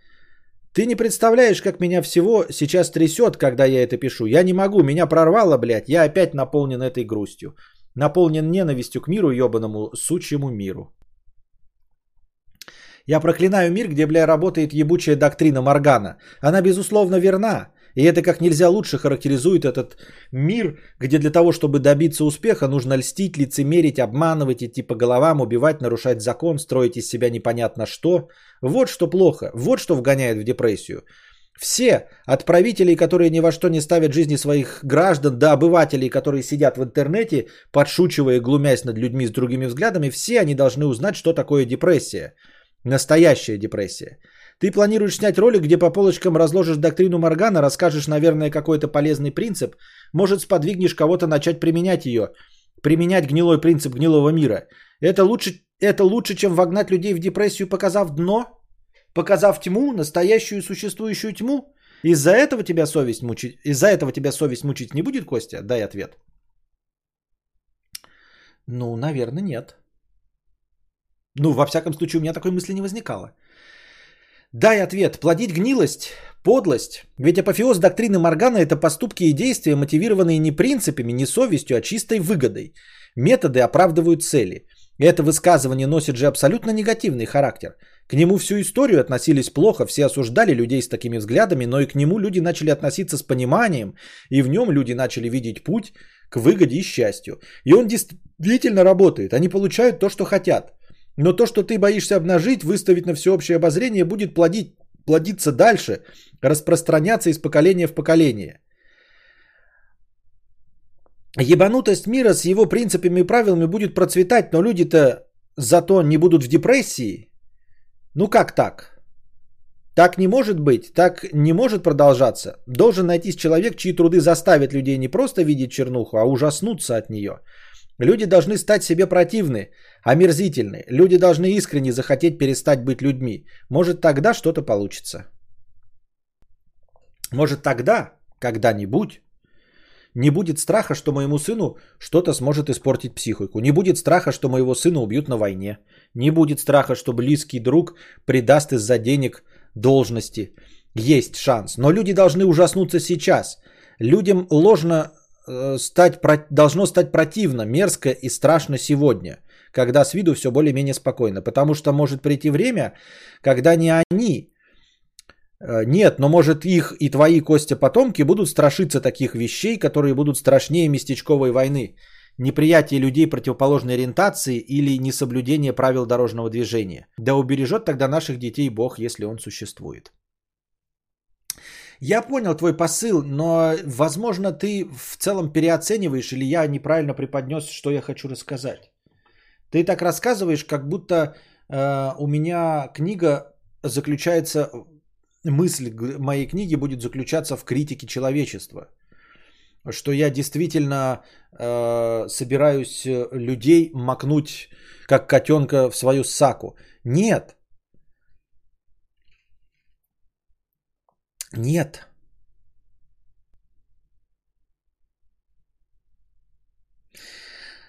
Ты не представляешь, как меня всего сейчас трясет, когда я это пишу. Я не могу, меня прорвало, блядь. Я опять наполнен этой грустью. Наполнен ненавистью к миру, ебаному сучьему миру. Я проклинаю мир, где, бля, работает ебучая доктрина Моргана. Она, безусловно, верна. И это как нельзя лучше характеризует этот мир, где для того, чтобы добиться успеха, нужно льстить, лицемерить, обманывать, идти по головам, убивать, нарушать закон, строить из себя непонятно что. Вот что плохо, вот что вгоняет в депрессию. Все, от правителей, которые ни во что не ставят жизни своих граждан, до обывателей, которые сидят в интернете, подшучивая и глумясь над людьми с другими взглядами, все они должны узнать, что такое депрессия. Настоящая депрессия. Ты планируешь снять ролик, где по полочкам разложишь доктрину Моргана, расскажешь, наверное, какой-то полезный принцип, может, сподвигнешь кого-то начать применять ее, применять гнилой принцип гнилого мира. Это лучше, это лучше, чем вогнать людей в депрессию, показав дно, показав тьму, настоящую существующую тьму. Из-за этого тебя совесть мучить, из-за этого тебя совесть мучить не будет, Костя? Дай ответ. Ну, наверное, нет. Ну, во всяком случае, у меня такой мысли не возникало. Дай ответ. Плодить гнилость, подлость. Ведь апофеоз доктрины Моргана – это поступки и действия, мотивированные не принципами, не совестью, а чистой выгодой. Методы оправдывают цели. Это высказывание носит же абсолютно негативный характер. К нему всю историю относились плохо, все осуждали людей с такими взглядами, но и к нему люди начали относиться с пониманием, и в нем люди начали видеть путь к выгоде и счастью. И он действительно работает, они получают то, что хотят. Но то, что ты боишься обнажить, выставить на всеобщее обозрение, будет плодить, плодиться дальше, распространяться из поколения в поколение. Ебанутость мира с его принципами и правилами будет процветать, но люди-то зато не будут в депрессии. Ну как так? Так не может быть, так не может продолжаться. Должен найтись человек, чьи труды заставят людей не просто видеть чернуху, а ужаснуться от нее. Люди должны стать себе противны, омерзительны. Люди должны искренне захотеть перестать быть людьми. Может тогда что-то получится. Может тогда, когда-нибудь, не будет страха, что моему сыну что-то сможет испортить психику. Не будет страха, что моего сына убьют на войне. Не будет страха, что близкий друг предаст из-за денег должности. Есть шанс. Но люди должны ужаснуться сейчас. Людям ложно э, стать, должно стать противно, мерзко и страшно сегодня, когда с виду все более-менее спокойно. Потому что может прийти время, когда не они, э, нет, но может их и твои Костя потомки будут страшиться таких вещей, которые будут страшнее местечковой войны. Неприятие людей противоположной ориентации или несоблюдение правил дорожного движения. Да убережет тогда наших детей Бог, если он существует. Я понял твой посыл, но, возможно, ты в целом переоцениваешь или я неправильно преподнес, что я хочу рассказать. Ты так рассказываешь, как будто э, у меня книга заключается, мысль моей книги будет заключаться в критике человечества. Что я действительно э, собираюсь э, людей макнуть, как котенка в свою саку. Нет. Нет.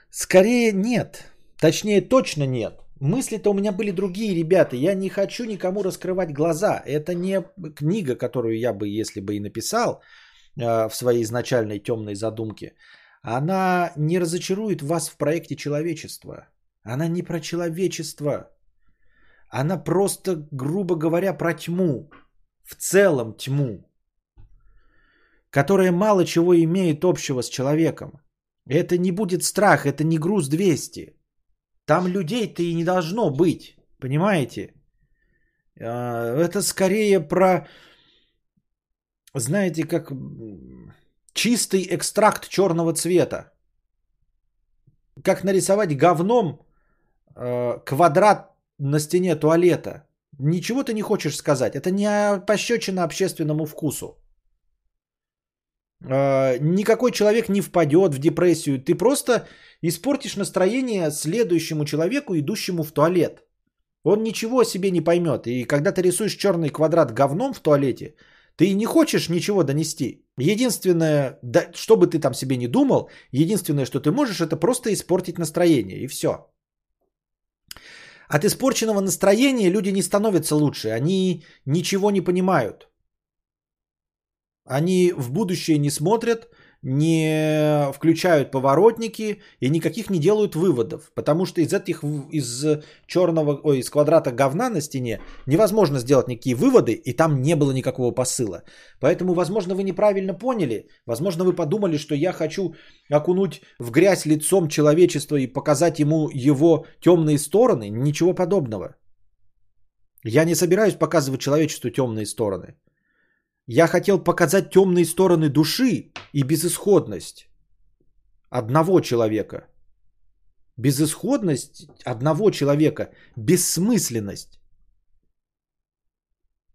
Скорее нет. Точнее, точно нет. Мысли-то у меня были другие, ребята. Я не хочу никому раскрывать глаза. Это не книга, которую я бы, если бы и написал э, в своей изначальной темной задумке. Она не разочарует вас в проекте человечества. Она не про человечество. Она просто, грубо говоря, про тьму. В целом тьму. Которая мало чего имеет общего с человеком. Это не будет страх, это не груз 200. Там людей-то и не должно быть. Понимаете? А, Это скорее про, знаете, как чистый экстракт черного цвета. Как нарисовать говном э, квадрат на стене туалета. Ничего ты не хочешь сказать. Это не пощечина общественному вкусу. Э, никакой человек не впадет в депрессию. Ты просто испортишь настроение следующему человеку, идущему в туалет. Он ничего о себе не поймет. И когда ты рисуешь черный квадрат говном в туалете, ты не хочешь ничего донести. Единственное, да, что бы ты там себе не думал, единственное, что ты можешь, это просто испортить настроение. И все. От испорченного настроения люди не становятся лучше. Они ничего не понимают. Они в будущее не смотрят, не включают поворотники и никаких не делают выводов. Потому что из этих, из черного, ой, из квадрата говна на стене невозможно сделать никакие выводы, и там не было никакого посыла. Поэтому, возможно, вы неправильно поняли. Возможно, вы подумали, что я хочу окунуть в грязь лицом человечества и показать ему его темные стороны. Ничего подобного. Я не собираюсь показывать человечеству темные стороны. Я хотел показать темные стороны души и безысходность одного человека. Безысходность одного человека, бессмысленность.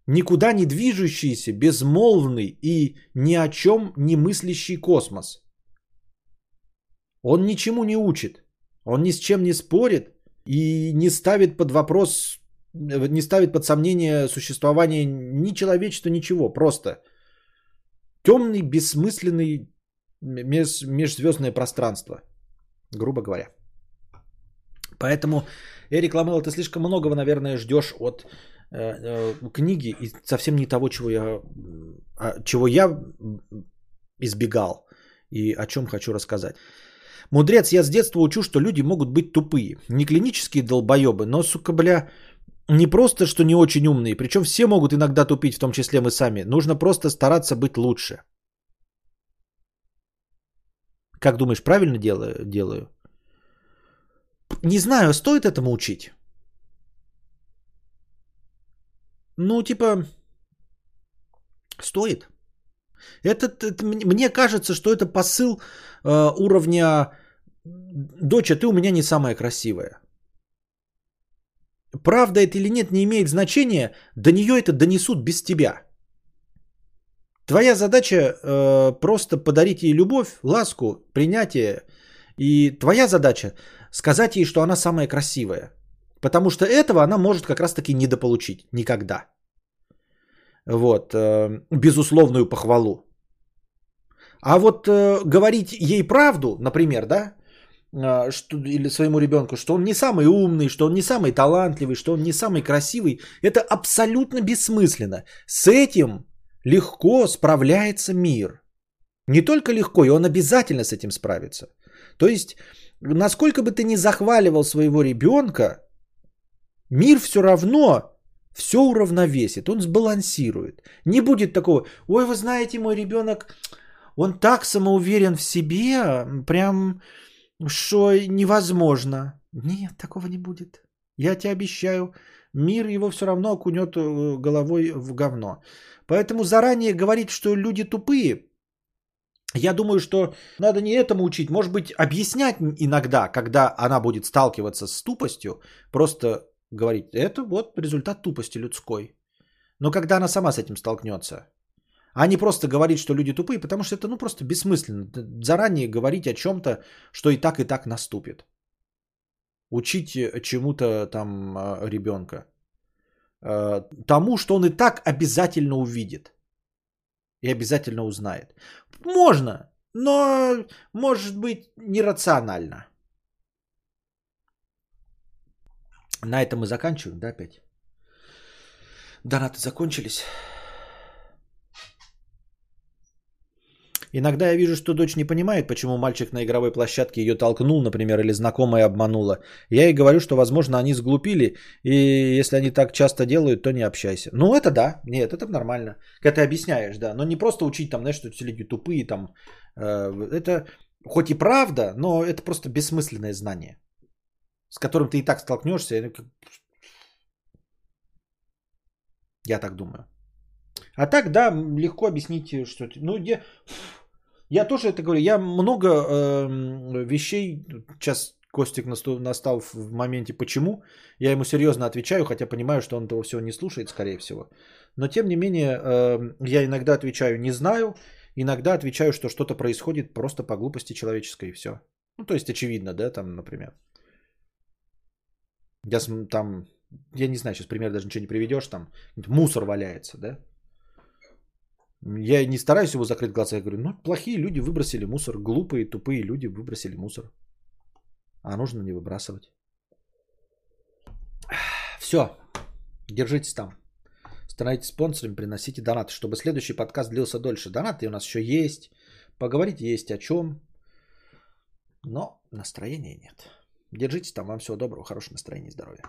Никуда не движущийся, безмолвный и ни о чем не мыслящий космос. Он ничему не учит, он ни с чем не спорит и не ставит под вопрос не ставит под сомнение существование ни человечества, ничего. Просто темный, бессмысленный меж, межзвездное пространство, грубо говоря. Поэтому, Эрик Ламело, ты слишком многого, наверное, ждешь от э, э, книги и совсем не того, чего я, а, чего я избегал и о чем хочу рассказать. Мудрец, я с детства учу, что люди могут быть тупые. Не клинические долбоебы, но, сука, бля, не просто, что не очень умные, причем все могут иногда тупить, в том числе мы сами. Нужно просто стараться быть лучше. Как думаешь, правильно делаю? делаю? Не знаю, стоит этому учить? Ну, типа, стоит. Это, это мне кажется, что это посыл э, уровня «Доча, ты у меня не самая красивая». Правда это или нет, не имеет значения. До нее это донесут без тебя. Твоя задача э, просто подарить ей любовь, ласку, принятие. И твоя задача сказать ей, что она самая красивая. Потому что этого она может как раз-таки недополучить. Никогда. Вот. Э, безусловную похвалу. А вот э, говорить ей правду, например, да, что, или своему ребенку, что он не самый умный, что он не самый талантливый, что он не самый красивый, это абсолютно бессмысленно. С этим легко справляется мир. Не только легко, и он обязательно с этим справится. То есть, насколько бы ты ни захваливал своего ребенка, мир все равно все уравновесит, он сбалансирует. Не будет такого, ой, вы знаете, мой ребенок, он так самоуверен в себе, прям что невозможно. Нет, такого не будет. Я тебе обещаю, мир его все равно окунет э, головой в говно. Поэтому заранее говорить, что люди тупые, я думаю, что надо не этому учить, может быть, объяснять иногда, когда она будет сталкиваться с тупостью, просто говорить, это вот результат тупости людской. Но когда она сама с этим столкнется, а не просто говорить, что люди тупые, потому что это ну просто бессмысленно. Заранее говорить о чем-то, что и так, и так наступит. Учить э, чему-то там э, ребенка. Э, тому, что он и так обязательно увидит. и обязательно узнает. Можно, но может быть нерационально. На этом мы заканчиваем, да, опять? Донаты закончились. Иногда я вижу, что дочь не понимает, почему мальчик на игровой площадке ее толкнул, например, или знакомая обманула. Я ей говорю, что, возможно, они сглупили, и если они так часто делают, то не общайся. Ну, это да. Нет, это нормально. Когда ты объясняешь, да. Но не просто учить там, знаешь, что все люди тупые там. Э, Это хоть и правда, но это просто бессмысленное знание, с которым ты и так столкнешься. Я так думаю. А так, да, легко объяснить, что... ты- Ну, я, я тоже это говорю. Я много эм, вещей... Сейчас Костик настал в моменте почему. Я ему серьезно отвечаю, хотя понимаю, что он этого всего не слушает, скорее всего. Но, тем не менее, эм, я иногда отвечаю «не знаю», иногда отвечаю, что что-то происходит просто по глупости человеческой, и все. Ну, то есть, очевидно, да, там, например. Я там, я не знаю, сейчас пример даже ничего не приведешь, там мусор валяется, да. Я не стараюсь его закрыть глаза, я говорю, ну, плохие люди выбросили мусор, глупые, тупые люди выбросили мусор. А нужно не выбрасывать. Все, держитесь там. Становитесь спонсорами, приносите донаты, чтобы следующий подкаст длился дольше. Донаты у нас еще есть. Поговорить есть о чем. Но настроения нет. Держитесь там. Вам всего доброго, хорошего настроения и здоровья.